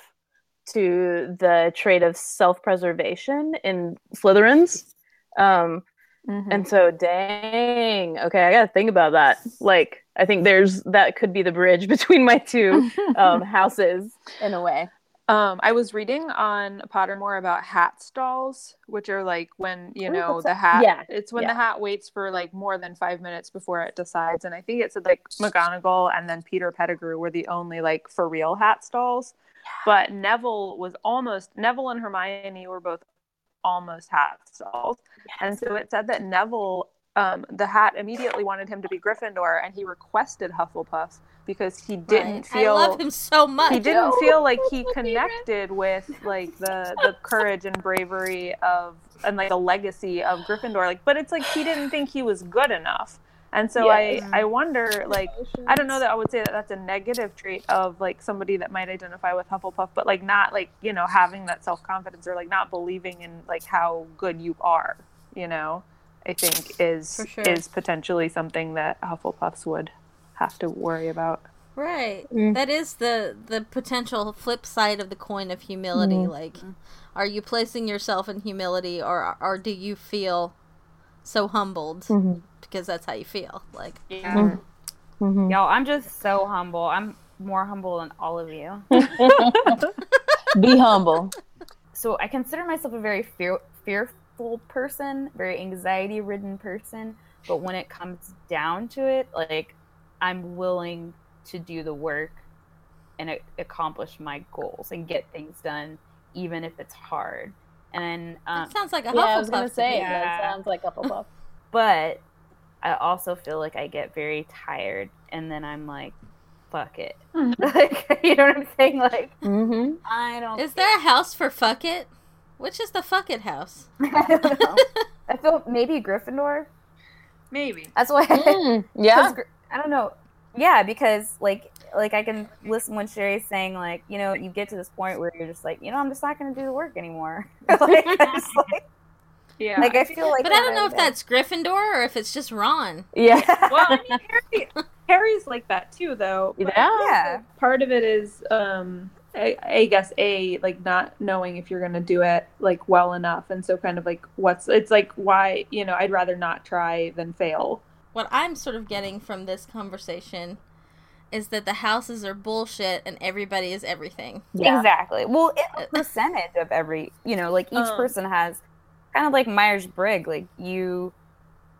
S4: to the trait of self-preservation in Slytherins. Um,
S2: Mhm.
S4: and so, dang, okay, I gotta think about that. Like, I think there's that could be the bridge between my two um, houses in a way.
S2: Um, I was reading on Pottermore about hat stalls, which are like when you
S4: Ooh,
S2: know
S4: what's
S2: the
S4: that?
S2: hat.
S4: Yeah,
S2: It's when
S4: yeah.
S2: the hat waits for like more than five minutes before it decides. And I think it said like McGonagall and then Peter Pettigrew were the only like for real hat stalls. But Neville was almost Neville and Hermione were both almost hat stalls. And so it said that Neville, um, the hat immediately wanted him to be Gryffindor, and he requested Hufflepuff because he didn't
S1: Right.
S2: feel
S1: i love him so much
S2: he didn't
S4: know.
S2: feel like he connected with like the the courage and bravery of and like the legacy of Gryffindor like but it's like he didn't think he was good enough and so
S4: Yes.
S2: I I wonder like I don't know that I would say that that's a negative trait of like somebody that might identify with Hufflepuff but like not like you know having that self-confidence or like not believing in like how good you are you know I think is
S1: sure.
S2: is potentially something that Hufflepuffs would have to worry about
S1: right
S4: Mm.
S1: that is the the potential flip side of the coin of humility
S4: Mm.
S1: like are you placing yourself in humility or or do you feel so humbled
S4: Mhm.
S1: because that's how you feel like
S2: yeah
S4: Mhm.
S3: Y'all, I'm just so humble. I'm more humble than all of you.
S4: Be humble.
S3: so I consider myself a very fear- fearful person, very anxiety ridden person. But when it comes down to it, like I'm willing to do the work and a- accomplish my goals and get things done, even if it's hard. And um,
S1: that sounds like a
S4: Yeah, I was gonna say
S1: me.
S3: Yeah.
S4: that sounds like Hufflepuff.
S3: but I also feel like I get very tired, and then I'm like, "Fuck it," like you know what I'm saying? Like
S4: mm-hmm.
S3: I don't.
S1: Is there a house for fuck it? Which is the fuck it house?
S3: I don't know. I feel maybe Gryffindor.
S2: maybe
S3: That's why.
S4: Mm, yeah.
S3: 'cause Gr- I don't know. Yeah, because like like I can listen when Sherry's saying like you know you get to this point where you're just like you know I'm just not going to do the work anymore. like, like,
S2: yeah
S3: like I feel like
S1: But I don't know if that's Gryffindor or if it's just Ron.
S4: Yeah.
S2: well, I mean, Harry, Harry's like that too, though. but
S4: Yeah.
S3: yeah
S2: Part of it is, um, I, I guess, a like not knowing if you're gonna do it like well enough, and so kind of like what's it's like why you know I'd rather not try than fail.
S1: What I'm sort of getting from this conversation is that the houses are bullshit and everybody is everything.
S4: Yeah.
S3: exactly. Well, it's a percentage of every you know like each
S2: Um.
S3: person has kind of like Myers Briggs like you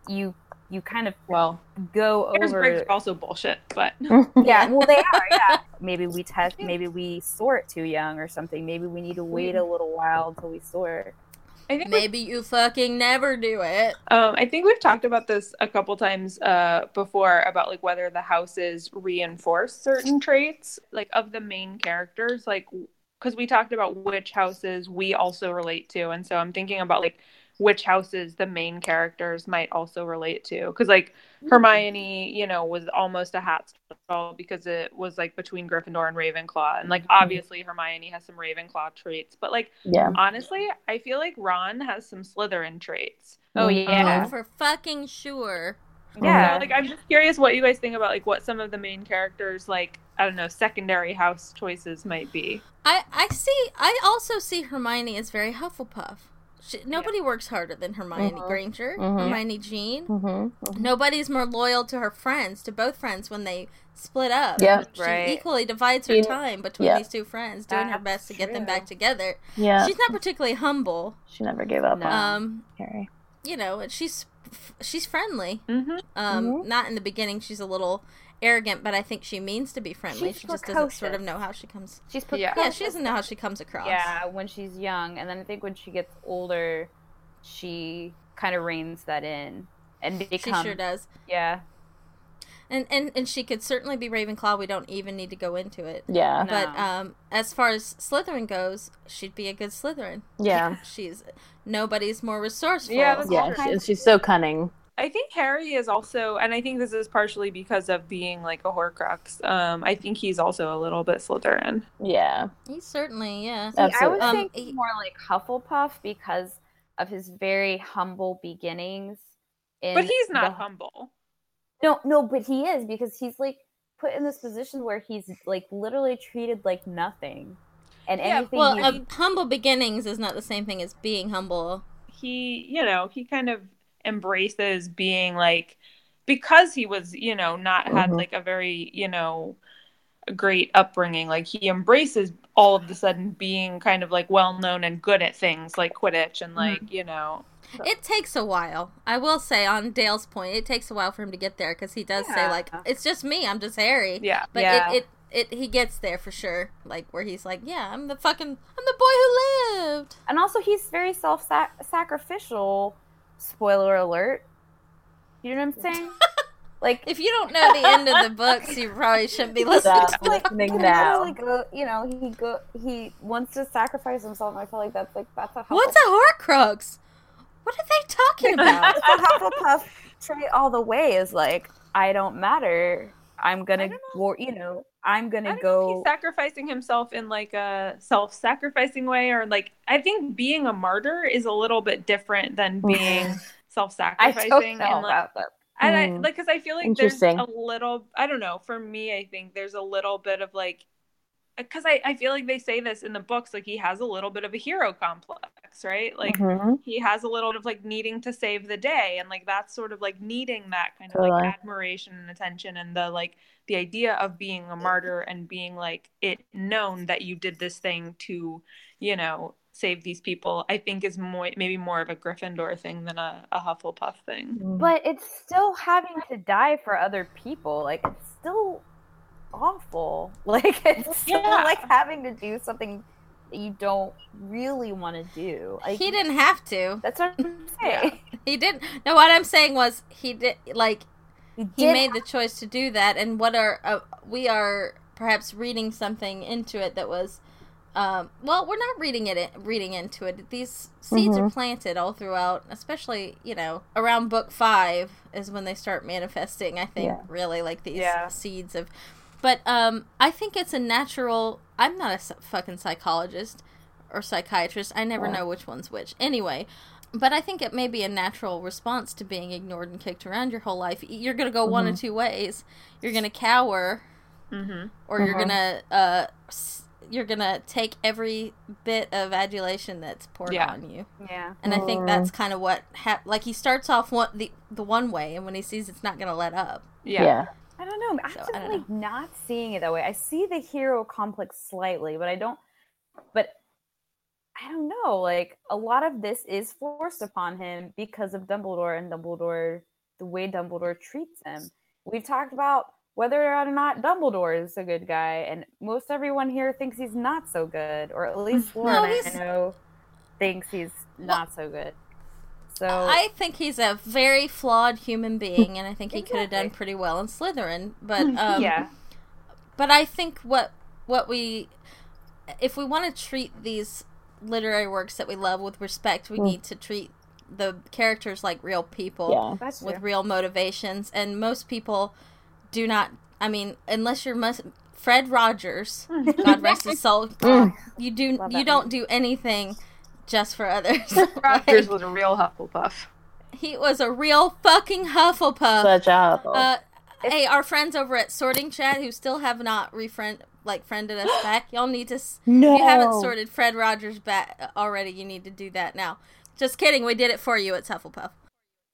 S3: you you kind of
S2: Well,
S3: go
S2: Myers
S3: over
S2: Briggs are also bullshit, but
S3: yeah well they are yeah maybe we test maybe we sort too young or something maybe we need to wait a little while until we sort
S2: I think
S1: Maybe you fucking never do it.
S2: Um, I think we've talked about this a couple times uh, before about like whether the houses reinforce certain traits, like of the main characters, like because we talked about which houses we also relate to, and so I'm thinking about like which houses the main characters might also relate to. Because like Hermione, you know, was almost a hat stall because it was like between Gryffindor and Ravenclaw, and like mm-hmm. obviously Hermione has some Ravenclaw traits, but like
S4: Yeah.
S2: honestly, I feel like Ron has some Slytherin traits.
S3: Oh yeah,
S1: Oh, for fucking sure.
S3: yeah.
S2: Like I'm just curious what you guys think about like what some of the main characters like I don't know secondary house choices might be.
S1: I I see. I also see Hermione as very Hufflepuff. She, nobody works harder than Hermione
S4: Mhm.
S1: Granger,
S4: Mhm.
S1: Hermione Jean.
S4: Mm-hmm.
S1: Nobody's more loyal to her friends, to both friends when they split up.
S4: Yeah.
S1: She
S3: Right.
S1: equally divides her
S4: She-
S1: time between
S4: yeah.
S1: these two friends, doing her best to get them back together.
S4: Yeah.
S1: She's not particularly humble.
S4: She never gave up
S3: No.
S4: on
S1: Um,
S4: Harry.
S1: you know, she's she's friendly.
S2: Mm-hmm.
S1: Um,
S4: Mhm.
S1: not in the beginning. She's a little arrogant, but I think she means to be friendly.
S3: She's
S1: she just doesn't sort of know how she comes.
S3: She's
S2: Yeah.
S1: Yeah, she doesn't know how she comes across.
S3: Yeah, when she's young, and then I think when she gets older, she kind of reins that in and
S1: she sure does.
S3: yeah.
S1: And, and and she could certainly be Ravenclaw. We don't even need to go into it.
S4: Yeah.
S3: No.
S1: But um, as far as Slytherin goes, she'd be a good Slytherin.
S4: Yeah.
S1: She's nobody's more resourceful.
S2: Yeah,
S4: Yeah. She, and she's so cunning.
S2: I think Harry is also, and I think this is partially because of being like a Horcrux. Um, I think he's also a little bit Slytherin.
S4: Yeah.
S1: He's certainly yeah.
S3: See, I
S4: Absolutely.
S3: was
S1: Um,
S3: thinking
S1: he-
S3: more like Hufflepuff because of his very humble beginnings. In
S2: But he's not
S3: the-
S2: humble.
S3: No, no, but he is because he's like put in this position where he's like literally treated like nothing, and
S2: Yeah,
S3: anything.
S1: Well,
S3: he's,
S1: uh, humble beginnings is not the same thing as being humble.
S2: He, you know, he kind of embraces being like, because he was, you know, not had
S4: Mhm.
S2: like a very, you know, great upbringing. Like he embraces all of the sudden being kind of like well known and good at things like Quidditch and like, you know,
S1: It takes a while. I will say, on Dale's point, it takes a while for him to get there because he does say like, "It's just me. I'm just Harry."
S2: yeah.
S1: But
S3: Yeah.
S1: it, it it he gets there for sure. Like where he's like, "Yeah, I'm the fucking I'm the boy who lived."
S3: and also he's very self-sacrificial. Spoiler alert. You know what I'm saying? like
S1: If you don't know the end of the books, you probably shouldn't be listening.
S4: Stop
S1: to
S3: like,
S4: listening
S3: he
S4: now.
S3: literally go, uh, you know, he go, he wants to sacrifice himself. I feel like that's like that's a
S1: What's a Horcrux? What are they talking about?
S3: That's a Hufflepuff trait all the way. Is like I don't matter. I'm gonna
S2: I don't.
S3: You know, I'm gonna
S2: don't know if
S3: go.
S2: he's sacrificing himself in like a self-sacrificing way or like I think being a martyr is a little bit different than being self-sacrificing I
S3: don't know
S2: and like
S3: about that.
S2: and I
S4: Hmm.
S2: like cuz I feel like there's a little I don't know for me I think there's a little bit of like because I, I feel like they say this in the books like he has a little bit of a hero complex right like
S4: Mhm.
S2: he has a little bit of like needing to save the day and like that's sort of like needing that kind of like admiration and attention and the like the idea of being a martyr and being like it known that you did this thing to you know save these people i think is more maybe more of a gryffindor thing than a, a hufflepuff thing
S3: But it's still having to die for other people. Like it's still awful. Like it's still
S2: Yeah.
S3: like having to do something that you don't really want to do. Like
S1: he didn't have to.
S3: That's what I'm saying.
S1: He didn't. No, what I'm saying was he did like
S3: He,
S1: he
S3: did
S1: made the choice to do that and what are uh, we are perhaps reading something into it that was um, well we're not reading it reading into it these seeds are
S4: Mhm.
S1: planted all throughout especially you know around book five is when they start manifesting i think
S4: Yeah.
S1: really like these
S2: Yeah.
S1: seeds of but um, i think it's a natural i'm not a fucking psychologist or psychiatrist i never
S4: Yeah.
S1: know which one's which anyway but I think it may be a natural response to being ignored and kicked around your whole life. You're going to go one of two ways. You're going to cower,
S2: mm-hmm.
S1: or you're
S4: Mhm.
S1: going to uh, you're going to take every bit of adulation that's poured
S2: Yeah.
S1: on you.
S3: yeah.
S1: And I think that's kind of what hap- like he starts off one the the one way, and when he sees it's not going to let up.
S2: yeah.
S4: yeah.
S3: I don't know. I'm
S1: So,
S3: just
S1: I don't
S3: like not seeing it that way. I see the hero complex slightly, but I don't. But I don't know. Like a lot of this is forced upon him because of Dumbledore and Dumbledore, the way Dumbledore treats him. We've talked about whether or not Dumbledore is a good guy, and most everyone here thinks he's not so good, or at least
S1: No,
S3: Lauren
S1: he's-
S3: I know thinks he's not so good. So
S1: I think he's a very flawed human being, and I think he could have done pretty well in Slytherin. But um,
S3: yeah,
S1: but I think what what we if we want to treat these literary works that we love with respect, we
S4: Mm.
S1: need to treat the characters like real people
S4: Yeah.
S1: With real motivations, and most people do not. I mean, unless you're mus- Fred Rogers, God rest his soul,
S4: Mm.
S1: you do you don't do anything just for others.
S2: Rogers
S1: Like,
S2: was a real Hufflepuff.
S1: he was a real fucking Hufflepuff.
S4: Such a
S1: Uh, hey, our friends over at Sorting Chat who still have not refriend like friended us back, y'all need to. S-
S4: no.
S1: If you haven't sorted Fred Rogers back already, you need to do that now. Just kidding, we did it for you. It's Hufflepuff.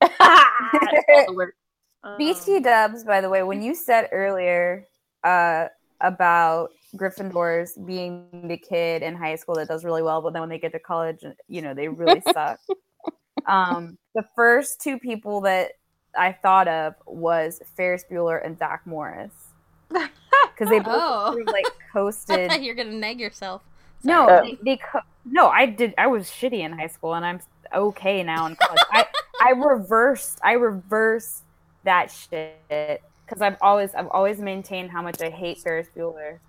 S3: BT Dubs, by the way, when you said earlier uh, about Gryffindors being the kid in high school that does really well, but then when they get to college, you know, they really suck. Um, the first two people that I thought of was Ferris Bueller and Zach Morris because they both
S1: Oh.
S3: sort of, like coasted.
S1: you're gonna neg yourself.
S3: No,
S1: Sorry.
S3: they, they co- no, I did. I was shitty in high school, and I'm okay now in college. I I reversed. I reversed that shit because I've always I've always maintained how much I hate Ferris Bueller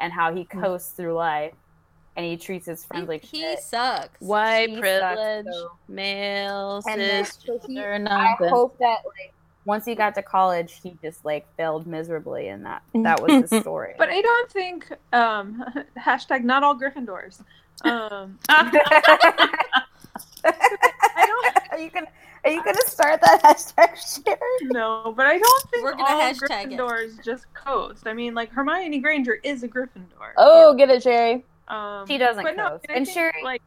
S3: and how he coasts through life and he treats his friends
S1: he,
S3: like
S1: he
S3: shit.
S1: sucks.
S4: White
S3: He sucks,
S4: privilege,
S3: though.
S4: male,
S3: And then-
S4: cis,
S3: so he- I hope that like once he got to college, he just like failed miserably, and that that was his story.
S2: But I don't think um, hashtag not all Gryffindors. Um, I don't
S3: are you gonna are you gonna start that hashtag share?
S2: No, but I don't think
S1: We're gonna
S2: all
S1: hashtag it.
S2: Gryffindors just coast. I mean, like Hermione Granger is a Gryffindor.
S4: oh, get it, Sherry.
S2: Um,
S3: She doesn't
S2: but
S3: coast.
S2: I
S3: And
S2: think,
S3: Sherry-
S2: like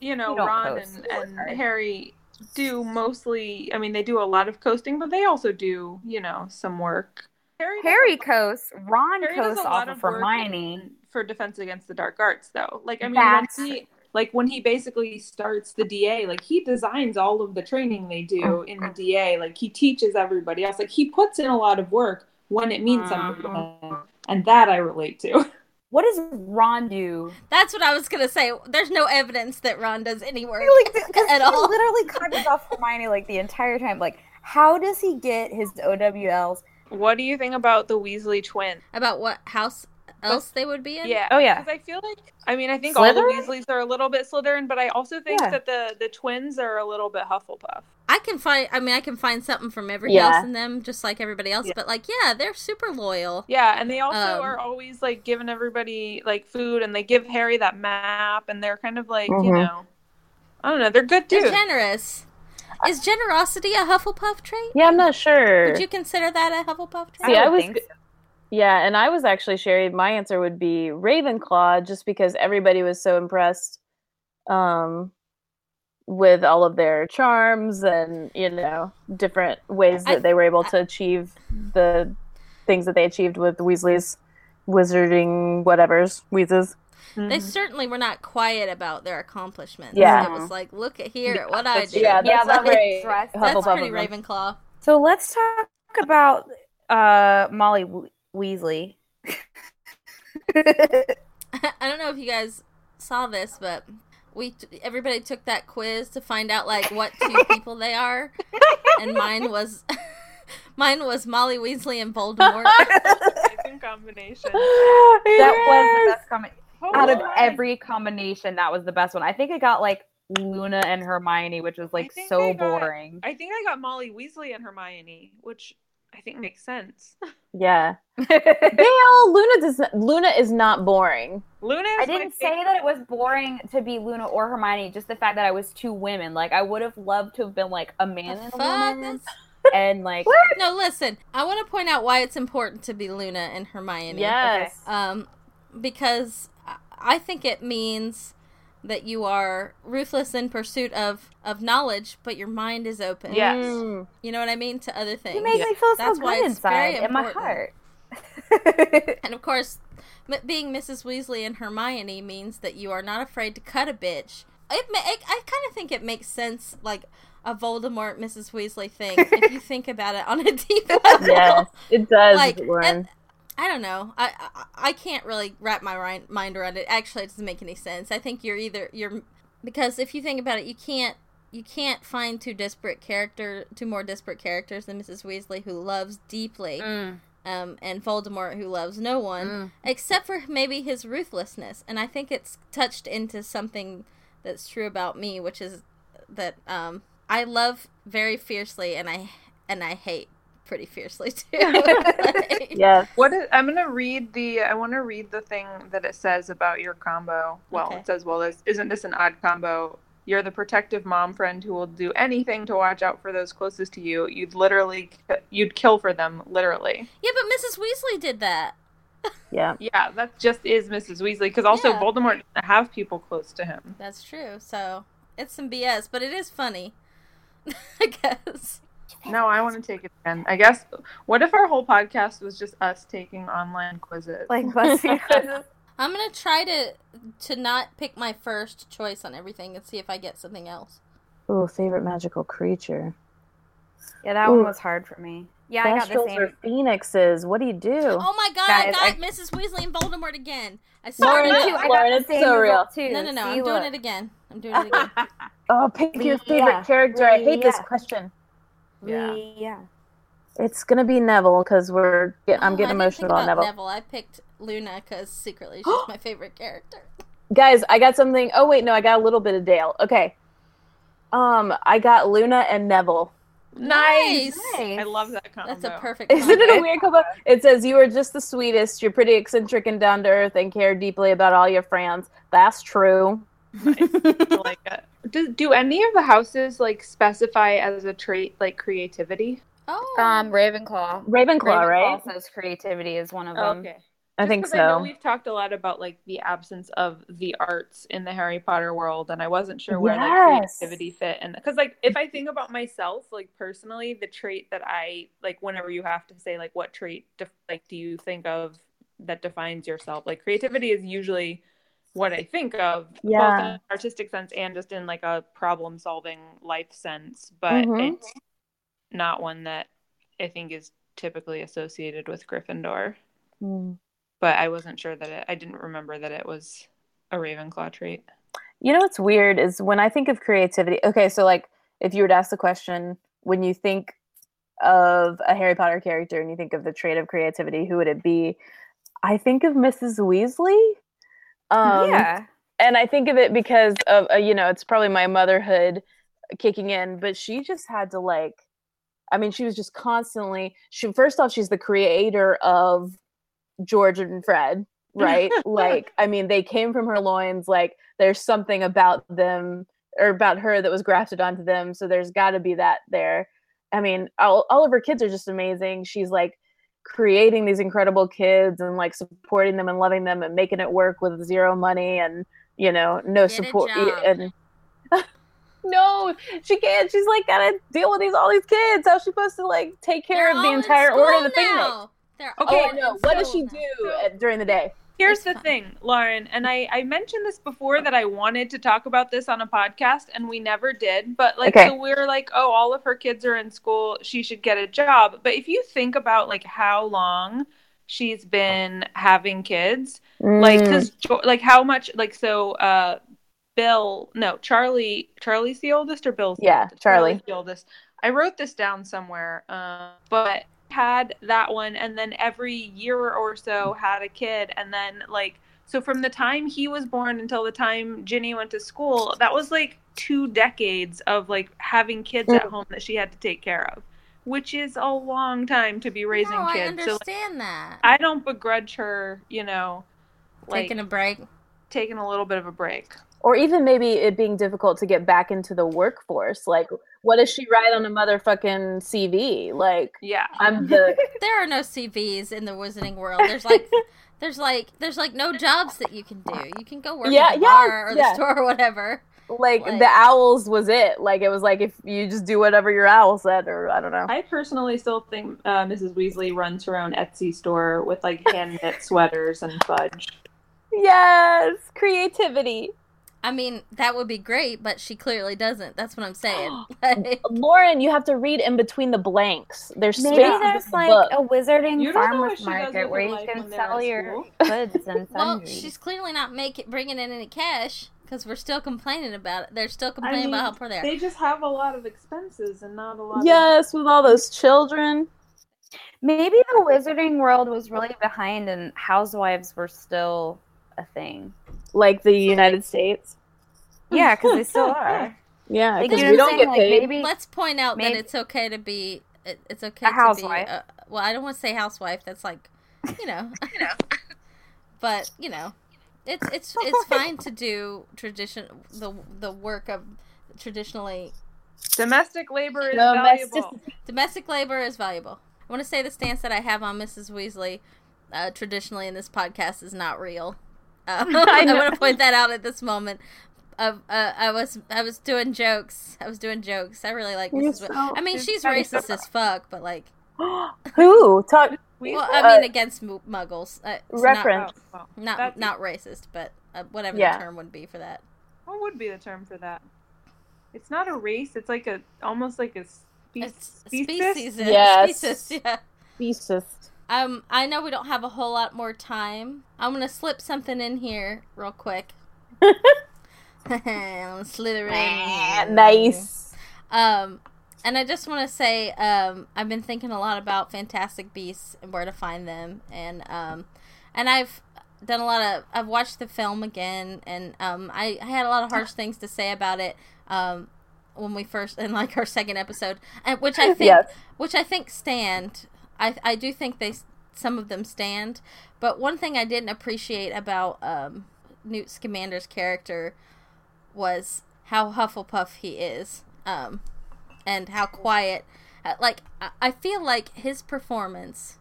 S2: you know,
S3: You
S2: Ron
S3: coast.
S2: and, and. Harry do mostly. I mean, they do a lot of coasting, but they also do you know some work. Harry does
S3: Harry coasts. Ron
S2: Harry does
S3: coasts
S2: a
S3: off
S2: lot
S3: of
S2: of
S3: Hermione.
S2: for Defense Against the Dark Arts, though. Like, I mean,
S3: That's-
S2: when he, like when he basically starts the DA, like he designs all of the training they do in the DA. Like he teaches everybody else. Like he puts in a lot of work when it means something to
S3: Mhm.
S2: and that I relate to.
S3: What does Ron do?
S1: That's what I was gonna say. There's no evidence that Ron does any work
S3: Because
S1: at
S3: he
S1: all.
S3: literally covers off Hermione like the entire time. Like, how does he get his OWLs?
S2: What do you think about the Weasley twins?
S1: About what house else they would be in?
S2: Yeah.
S3: Oh, yeah.
S2: Because I feel like I mean I think all the
S3: Slytherin?
S2: Weasleys are a little bit Slytherin, but I also think
S3: Yeah.
S2: that the the twins are a little bit Hufflepuff.
S1: I can find. I mean, I can find something from every
S4: Yeah.
S1: house in them, just like everybody else.
S2: Yeah.
S1: But like, yeah, they're super loyal.
S2: Yeah, and they also
S1: Um,
S2: are always like giving everybody like food, and they give Harry that map, and they're kind of like you
S4: Mhm.
S2: know, I don't know, they're good
S1: They're generous. Is generosity a Hufflepuff trait?
S4: Yeah, I'm not sure.
S1: Would you consider that a Hufflepuff trait?
S4: See, I
S3: would
S4: was
S3: think
S4: g- Yeah, and I was actually Sherry. My answer would be Ravenclaw, just because everybody was so impressed um, with all of their charms and you know different ways that
S1: I-
S4: they were able to achieve the things that they achieved with Weasleys, wizarding whatever's Wheezes.
S1: They
S2: Mhm.
S1: certainly were not quiet about their accomplishments.
S4: Yeah.
S1: It was like, look at here at what I did.
S2: true.
S4: Yeah,
S3: Yeah,
S4: that's not
S3: that
S4: very
S1: That's pretty. Ravenclaw.
S3: So let's talk about uh, Molly we- Weasley.
S1: I don't know if you guys saw this, but we everybody took that quiz to find out like what two people they are, and mine was mine was Molly Weasley and Voldemort.
S2: Amazing combination.
S3: that was the best comment.
S2: Oh
S3: Out of
S2: my.
S3: every combination, that was the best one. I think it got like Luna and Hermione, which was like so
S2: I got-
S3: boring.
S2: I think I got Molly Weasley and Hermione, which I think makes sense.
S4: Yeah, they Luna does. Luna is not boring.
S2: Luna.
S3: I
S2: Is my
S3: didn't say
S2: favorite.
S3: that it was boring to be Luna or Hermione, just the fact that I was two women. Like I would have loved to have been like a man
S1: The
S3: and a woman, and like
S1: No, listen. I want to point out why it's important to be Luna and Hermione.
S4: Yes.
S1: Um, because I- I think it means that you are ruthless in pursuit of of knowledge, but your mind is open.
S2: Yes.
S4: Mm.
S1: You know what I mean to other things.
S3: you make
S2: Yeah.
S3: me feel so
S1: That's why
S3: good inside in my heart.
S1: And of course, m- being Mrs. Weasley and Hermione means that you are not afraid to cut a bitch. It, ma- it I kind of think it makes sense, like a Voldemort Mrs. Weasley thing, if you think about it on a deep level.
S4: Yes, it does,
S1: Like, and- I don't know. I, I I can't really wrap my mind around it. Actually, it doesn't make any sense. I think you're either you're because if you think about it, you can't you can't find two disparate character two more disparate characters than Mrs. Weasley who loves deeply,
S3: Mm.
S1: um, and Voldemort who loves no one
S3: Mm.
S1: except for maybe his ruthlessness. And I think it's touched into something that's true about me, which is that um, I love very fiercely, and I and I hate pretty fiercely too. Like,
S4: Yes.
S2: What is, I'm gonna read the. I want to read the thing that it says about your combo. Well,
S1: Okay.
S2: it says, "Well, this isn't this an odd combo? You're the protective mom friend who will do anything to watch out for those closest to you. You'd literally, you'd kill for them, literally.
S1: yeah, but Mrs. Weasley did that.
S4: Yeah.
S2: Yeah, that just is Mrs. Weasley. Because also
S1: Yeah.
S2: Voldemort doesn't have people close to him.
S1: That's true. So it's some BS, but it is funny. I guess.
S2: No, I want to take it again. I guess. What if our whole podcast was just us taking online quizzes?
S3: Like BuzzFeed quizzes.
S1: I'm gonna try to to not pick my first choice on everything and see if I get something else.
S4: Ooh, favorite magical creature.
S3: Yeah, that
S4: Ooh.
S3: one was hard for me. Yeah, I got the same.
S4: or phoenixes? What do you do?
S1: Oh my god,
S3: Guys,
S1: I
S3: I-
S1: got Mrs. Weasley and Voldemort again. I
S3: Lauren,
S1: started
S3: too.
S1: it.
S3: I
S4: Lauren,
S3: got
S4: it's
S3: the same
S4: so real.
S3: too.
S1: No, no, no.
S3: See,
S1: I'm doing
S3: look.
S1: it again. I'm doing it again.
S4: Oh, pick your favorite
S3: Leah.
S4: character. I hate this question.
S2: Yeah.
S3: Yeah.
S4: It's gonna be Neville because we're. Get, I'm
S1: Oh,
S4: getting
S1: I didn't think
S4: emotional about
S1: about
S4: Neville.
S1: I picked Luna because secretly she's my favorite character.
S4: Guys, I got something. Oh wait, no, I got a little bit of Dale. Okay. Um, I got Luna and Neville.
S1: Nice.
S3: Nice.
S2: I love that combo.
S1: That's a perfect.
S4: Isn't it a weird combo? It says you are just the sweetest. You're pretty eccentric and down to earth, and care deeply about all your friends. That's true.
S2: I like it. Do, do any of the houses like specify as a trait like creativity?
S1: Oh,
S3: Um, Ravenclaw.
S4: Ravenclaw, right?
S3: says creativity is one of them.
S2: okay.
S4: I
S2: Just
S4: think
S2: 'cause I know
S4: so.
S2: we've talked a lot about like the absence of the arts in the Harry Potter world, and I wasn't sure where like
S4: Yes.
S2: creativity fit. And because like if I think about myself, like personally, the trait that I like, whenever you have to say like what trait def- like do you think of that defines yourself, like creativity is usually what I think of, both in
S4: Yeah.
S2: an artistic sense and just in like a problem solving life sense. But
S4: Mhm.
S2: it's not one that I think is typically associated with Gryffindor
S4: Hmm.
S2: but I wasn't sure that it. I didn't remember that it was a Ravenclaw trait.
S4: You know what's weird is when I think of creativity. Okay, so like if you were to ask the question, when you think of a Harry Potter character and you think of the trait of creativity, who would it be? I think of Mrs. Weasley. Um,
S3: yeah.
S4: and I think of it because of uh, you know it's probably my motherhood kicking in, but she just had to like, I mean, she was just constantly. She first off, she's the creator of George and Fred, right? like, I mean, they came from her loins. Like, there's something about them or about her that was grafted onto them, so there's got to be that there. I mean, all, all of her kids are just amazing. She's like creating these incredible kids and like supporting them and loving them and making it work with zero money and you know no
S1: Get
S4: support and no she can't. She's like gotta deal with these all these kids. How's she supposed to like take care
S1: They're
S4: of the entire order of the
S1: now. They're
S2: Okay,
S1: all
S4: oh i what does she do at, during the day
S2: Here's
S1: It's
S2: the
S1: fine.
S2: thing, Lauren, and I, I mentioned this before that I wanted to talk about this on a podcast and we never did. But like
S4: Okay.
S2: so we are like, oh, all of her kids are in school, she should get a job. But if you think about like how long she's been having kids, like
S4: Mm,
S2: because like how much like so uh bill no charlie charlie's the oldest or bill's the
S4: Yeah,
S2: oldest?
S4: Charlie.
S2: Charlie's the oldest i wrote this down somewhere uh, but had that one and then every year or so had a kid and then like so from the time he was born until the time ginny went to school that was like two decades of like having kids at
S4: Mm.
S2: home that she had to take care of which is a long time to be raising
S1: no, I
S2: kids so like,
S1: understand that.
S2: i don't begrudge her you know like
S1: Taking a break.
S2: taking a little bit of a break.
S4: or even maybe it being difficult to get back into the workforce like what does she write on a motherfucking cv like
S2: Yeah.
S4: i'm the
S1: There are no CVs in the wizarding world. There's like, there's like, there's like no jobs that you can do. You can go work
S4: Yeah,
S1: at the
S4: yeah,
S1: bar or the store or whatever.
S4: like,
S1: Like-
S4: the OWLs was it like it was like if you just do whatever your OWL said or i don't know
S2: I personally still think uh, Mrs. Weasley runs her own Etsy store with like hand knit sweaters and fudge.
S4: yes creativity
S1: I mean, that would be great, but she clearly doesn't. That's what I'm saying. Like,
S4: lauren you have to read in between the blanks there's
S3: Maybe
S4: spaces in
S3: there's
S4: the
S3: like
S4: book.
S3: a wizarding
S2: You don't know what
S3: farmers market where you can sell your goods and
S1: well,
S3: sundries.
S1: she's clearly not making bringing in any cash because we're still complaining about it. They're still complaining
S2: mean,
S1: about how poor they are.
S2: They just have a lot of expenses and not a lot.
S4: yes with all those children
S3: Maybe the wizarding world was really behind and housewives were still a thing.
S4: Like the united states
S3: Yeah, because they still are.
S4: Yeah, because
S3: you know
S4: we don't
S3: saying?
S4: get
S3: Like,
S4: paid.
S3: maybe
S1: Let's point out that it's okay to be. It, it's okay
S3: A
S1: to
S3: housewife.
S1: be. Uh, well, I don't want to say housewife. That's like, you know, you know. But you know, it's it's it's fine to do tradition the the work of traditionally
S2: Domestic labor is
S4: Domestic-
S2: valuable.
S1: domestic labor is valuable. I want to say the stance that I have on Mrs. Weasley uh, traditionally in this podcast is not real. Uh, I,
S4: know.
S1: want to point that out at this moment. Uh, uh, I was I was doing jokes. I was doing jokes. I really like
S4: You're
S1: Mrs.
S4: So-
S1: I mean,
S2: you're
S1: she's
S2: so-
S1: racist as fuck, but like,
S4: Who talk?
S2: We-
S1: well, I mean, against Muggles. Uh, it's
S4: Reference.
S2: Oh, well,
S1: Not not, not racist, but uh, whatever
S4: Yeah.
S1: the term would be for that.
S2: What would be the term for that? It's not a race. It's like a almost like a spe-
S1: It's
S2: species.
S1: species.
S4: Yes.
S1: Species, yeah.
S4: Speciest.
S1: Um, I know we don't have a whole lot more time. I'm gonna slip something in here real quick. I'm slithering.
S4: nice.
S1: Um, and I just want to say, um, I've been thinking a lot about Fantastic Beasts and where to find them, and um, and I've done a lot of. I've watched the film again, and um, I, I had a lot of harsh things to say about it. Um, when we first in like our second episode, and which I think,
S4: Yes.
S1: which I think stand. I I do think they some of them stand, but one thing I didn't appreciate about um, Newt Scamander's character was how Hufflepuff he is, um, and how quiet. uh, Like I- I feel like his performance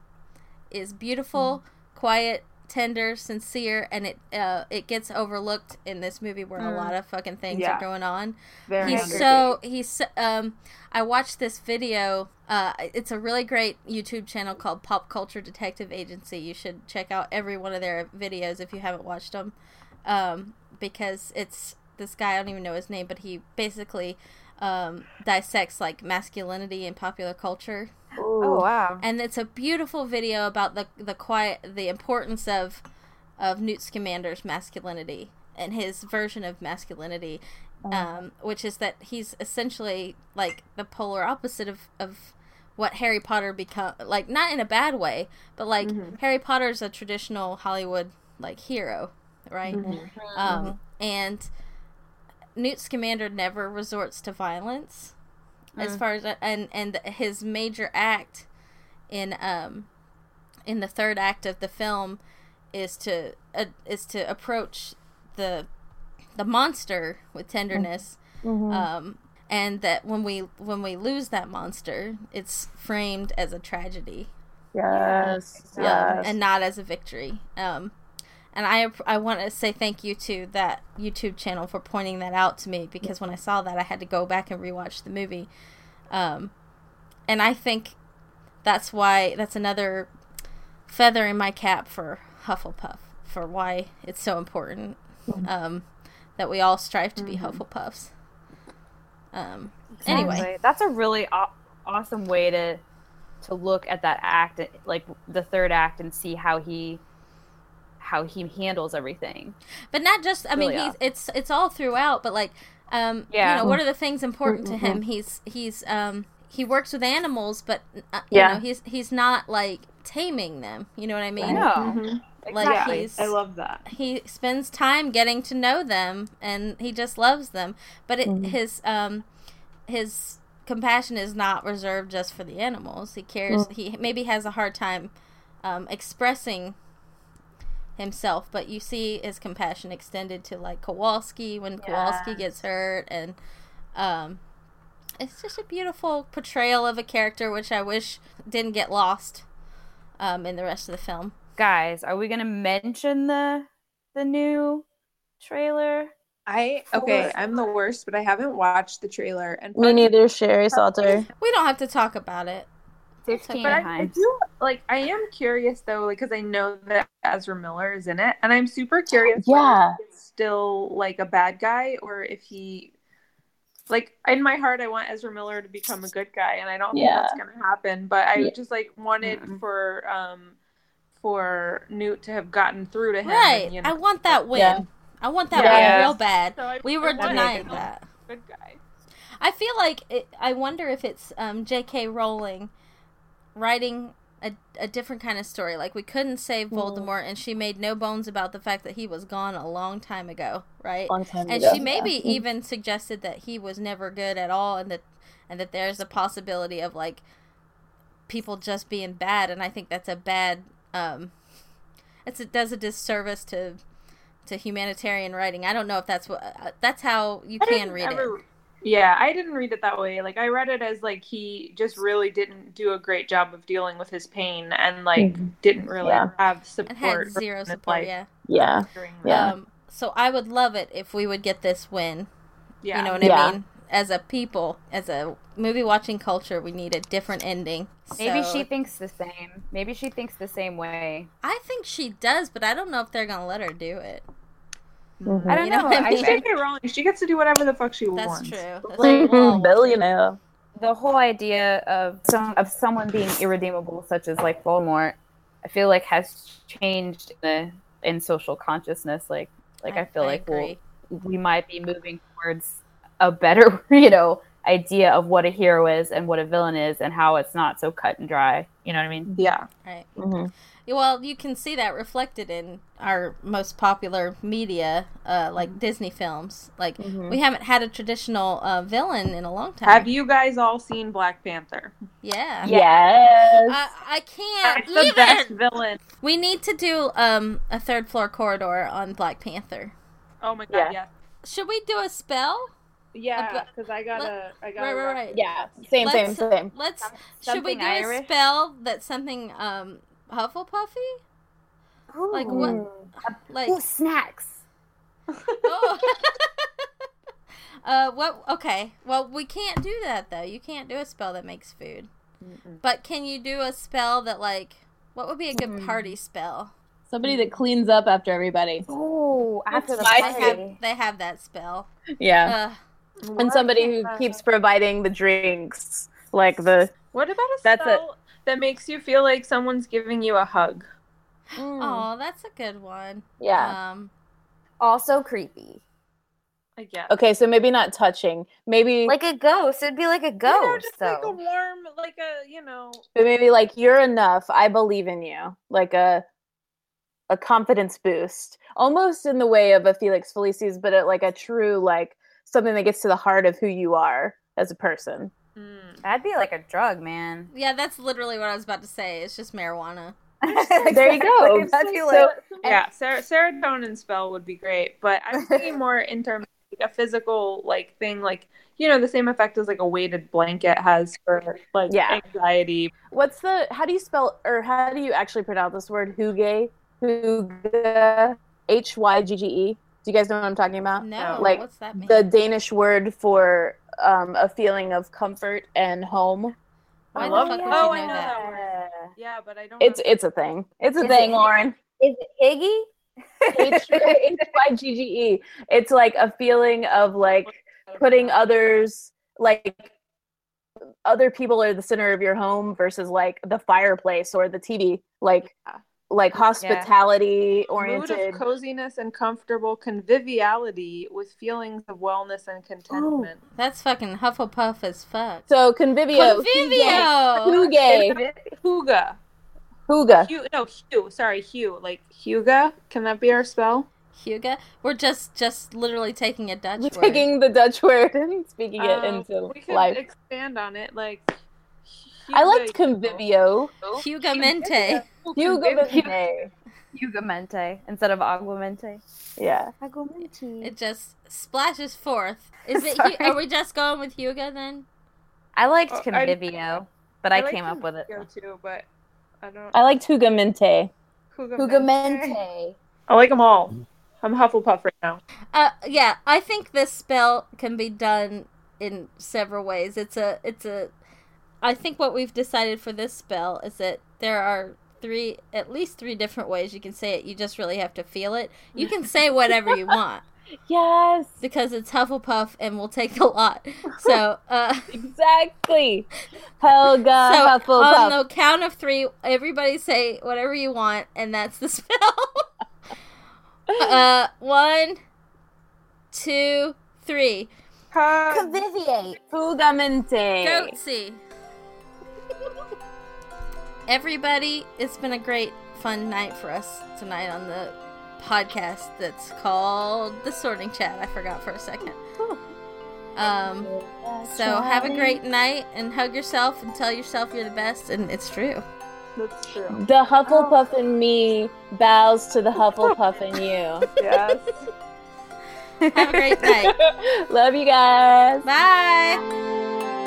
S1: is beautiful, quiet, tender, sincere, and it uh, it gets overlooked in this movie where a
S2: Mm.
S1: lot of fucking things
S2: Yeah.
S1: are going on.
S2: Very
S1: He's so he's so- um. I watched this video. Uh, it's a really great YouTube channel called Pop Culture Detective Agency. You should check out every one of their videos if you haven't watched them, um, because it's this guy. I don't even know his name, but he basically um, dissects like masculinity in popular culture
S3: Oh wow.
S1: and it's a beautiful video about the the quiet the importance of of Newt Scamander's masculinity and his version of masculinity um, which is that he's essentially like the polar opposite of, of what Harry Potter become like not in a bad way but like Harry Potter's a traditional Hollywood like hero right? Um, and Newt Scamander never resorts to violence as far as and and his major act in um in the third act of the film is to uh, is to approach the the monster with tenderness um and that when we when we lose that monster it's framed as a tragedy
S4: Yes.
S1: um,
S4: Yes.
S1: and not as a victory. Um, and I I want to say thank you to that YouTube channel for pointing that out to me because when I saw that I had to go back and rewatch the movie, um, and I think that's why that's another feather in my cap for Hufflepuff for why it's so important um, that we all strive to be Hufflepuffs. Um, anyway,
S3: that's a really aw- awesome way to to look at that act, like the third act, and see how he how he handles everything.
S1: But not just. I mean, he's it's it's all throughout. But like, um,
S3: Yeah.
S1: you know, what are the things important to him? He's he's um he works with animals, but uh,
S4: Yeah.
S1: you know, he's he's not like taming them. You know what I mean?
S3: No,
S2: Mhm.
S1: Like
S2: Yeah,
S1: he's
S2: I love that.
S1: he spends time getting to know them, and he just loves them. But it, his um his compassion is not reserved just for the animals. He cares. He maybe has a hard time um, expressing himself, but you see his compassion extended to like Kowalski when Kowalski gets hurt, and um, it's just a beautiful portrayal of a character, which I wish didn't get lost um, in the rest of the film.
S3: guys, are we gonna mention the the new trailer?
S2: I okay. I'm the worst, but I haven't watched the trailer. And
S4: Me neither, Sherry Salter.
S1: We don't have to talk about it.
S3: Fifteen
S2: But I, I do like. I am curious though, like because I know that Ezra Miller is in it, and I'm super curious.
S4: Yeah.
S2: he's still like a bad guy, or if he, like, in my heart, I want Ezra Miller to become a good guy, and I don't
S4: Yeah.
S2: think that's gonna happen. But I
S4: Yeah.
S2: just like wanted
S3: Mm-mm.
S2: for um for Newt to have gotten through to him.
S1: Right.
S2: And, you know,
S1: I want that win.
S4: Yeah.
S1: I want that
S2: Yeah.
S1: win real bad.
S2: So
S1: We were denied that.
S2: Good guy.
S1: I feel like it, I wonder if it's um, J.K. Rowling writing a, a different kind of story. Like we couldn't save Voldemort, and she made no bones about the fact that he was gone a long time ago, right?
S4: Long time
S1: and
S4: ago,
S1: she maybe
S4: yeah.
S1: even suggested that he was never good at all, and that and that there's a possibility of like people just being bad. And I think that's a bad. Um, it's it does a disservice to to humanitarian writing. I don't know if that's what uh, that's how you
S2: I
S1: can read it.
S2: Ever- Yeah, I didn't read it that way. Like I read it as like he just really didn't do a great job of dealing with his pain and like
S4: Mhm.
S2: didn't really
S4: Yeah.
S2: have support.
S1: It had zero support.
S2: life
S1: Yeah.
S4: Yeah. Yeah.
S1: Um, so I would love it if we would get this win.
S2: yeah.
S1: You know what
S4: Yeah.
S1: I mean? As a people, as a movie watching culture, we need a different ending.
S3: Maybe
S1: So-
S3: she thinks the same. Maybe she thinks the same way.
S1: I think she does, but I don't know if they're gonna let her do it.
S4: Mhm.
S3: I don't
S1: You know
S3: know.
S1: I
S3: I
S1: mean?
S2: She
S3: think
S2: get it wrong. She gets to do whatever the fuck she
S1: That's
S2: wants.
S1: true. That's true. We'll all watch it.
S4: Billionaire.
S3: the whole idea of some of someone being irredeemable, such as like Voldemort, I feel like has changed in, the, in social consciousness. Like, like I, feel like we'll, we might be moving towards a better, you know, idea of what a hero is and what a villain is, and how it's not so cut and dry. You know what I mean?
S2: Yeah.
S1: Right.
S4: hmm
S1: Well, you can see that reflected in our most popular media, uh, like Disney films. Like
S4: Mhm.
S1: we haven't had a traditional uh, villain in a long time.
S2: Have you guys all seen Black Panther?
S1: Yeah.
S4: Yes.
S1: I, I can't
S2: That's the best
S1: even.
S2: villain.
S1: We need to do um a third floor corridor on Black Panther.
S2: Oh my god,
S4: Yeah.
S2: yeah.
S1: Should we do a spell?
S2: Yeah, because I gotta, I gotta.
S1: Right, right, right.
S4: yeah. Same, same,
S1: Let's-
S4: same.
S1: Let's.
S3: Some-
S1: should we do
S3: Irish?
S1: a spell that something um Hufflepuffy? Like what? Like
S3: Ooh, snacks.
S1: oh. uh, what? Okay. Well, we can't do that though. You can't do a spell that makes food. But can you do a spell that like? What would be a good
S3: Hmm.
S1: party spell?
S4: Somebody that cleans up after everybody.
S3: Oh, after the
S4: my
S1: They have,
S3: party.
S1: they have that spell.
S4: Yeah.
S1: Uh,
S4: and somebody who keeps providing the drinks. Like the.
S2: What about a
S4: That's
S2: spell that makes you feel like someone's giving you a hug?
S1: oh, that's a good one.
S4: Yeah.
S1: Um,
S3: Also creepy.
S2: I guess.
S4: Okay, so maybe not touching. Maybe
S3: Like a ghost. It'd be like a
S2: You know,
S3: ghost,
S2: just
S3: though.
S2: like a warm, like a you know.
S4: but maybe like you're enough. I believe in you. Like a a confidence boost. Almost in the way of a Felix Felicis, but at like a true like something that gets to the heart of who you are as a person.
S2: Mm.
S3: That'd be like a drug, man.
S1: yeah, that's literally what I was about to say. It's just marijuana.
S4: There you go.
S3: Exactly. That'd be
S4: So-
S2: Yeah, ser- serotonin spell would be great, but I'm thinking more in terms of like a physical like thing, like you know, the same effect as like a weighted blanket has for like
S4: Yeah.
S2: anxiety.
S4: What's the how do you spell or how do you actually pronounce this word hygge? Hygge H Y G G E. Do you guys know what I'm talking about?
S1: No,
S4: Like,
S1: what's that mean?
S4: The Danish word for um, a feeling of comfort and home.
S1: Why
S2: I love
S1: fuck
S2: it. Oh, I
S1: know
S2: know
S1: that?
S2: that word. Yeah, but I don't.
S4: It's
S2: know.
S4: it's a thing. It's a
S3: Is
S4: thing,
S3: it-
S4: Lauren.
S3: Is it Iggy?
S4: H Y G G E. It's like a feeling of like putting others like other people are the center of your home versus like the fireplace or the TV. Like
S2: Yeah.
S4: Like hospitality
S2: mood
S4: oriented.
S2: Mood of coziness and comfortable conviviality with feelings of wellness and contentment.
S1: That's fucking Hufflepuff as fuck.
S4: So convivio.
S1: Convivio.
S4: Huge.
S2: Huga.
S4: Huga.
S2: Hugh, no, Hugh. Sorry, Hugh. Like Huga. Can that be our spell?
S1: Huga. We're just just literally taking a Dutch
S4: We're
S1: word.
S4: taking the Dutch word and speaking it
S2: Um,
S4: into
S2: we could
S4: life.
S2: expand on it. Like
S4: I liked
S2: Huga,
S4: convivio.
S1: Hugamente.
S4: Huga.
S3: Hugamente instead of Aguamenti.
S4: Yeah.
S3: Aguamenti.
S1: It just splashes forth. Is it? Hu- Are we just going with Huga then?
S3: I liked
S2: Oh, I-
S3: Convivio, but I,
S2: like
S3: came up with it.
S2: Hugo too, but I don't.
S4: I liked Hugamente.
S2: Hugamente.
S3: Hugamente.
S2: I like them all. I'm Hufflepuff right now.
S1: Uh, yeah, I think this spell can be done in several ways. It's a, it's a. I think what we've decided for this spell is that there are three, at least three different ways you can say it. You just really have to feel it. You can say whatever you want
S4: Yes.
S1: because it's Hufflepuff and we'll take the lot. So, uh,
S4: Exactly. Helga
S1: so
S4: Hufflepuff.
S1: on the count of three, everybody say whatever you want, and that's the spell. uh, one, two, three.
S2: Hug.
S3: Conviviate.
S4: Fugamente.
S1: Goatsy. Everybody. It's been a great, fun night for us tonight on the podcast that's called The Sorting Chat. I forgot for a second. Um, so have a great night and hug yourself and tell yourself you're the best, and it's true.
S2: That's true.
S4: The Hufflepuff in me bows to the Hufflepuff in you.
S2: Yes.
S1: Have a great night.
S4: Love you guys.
S1: Bye.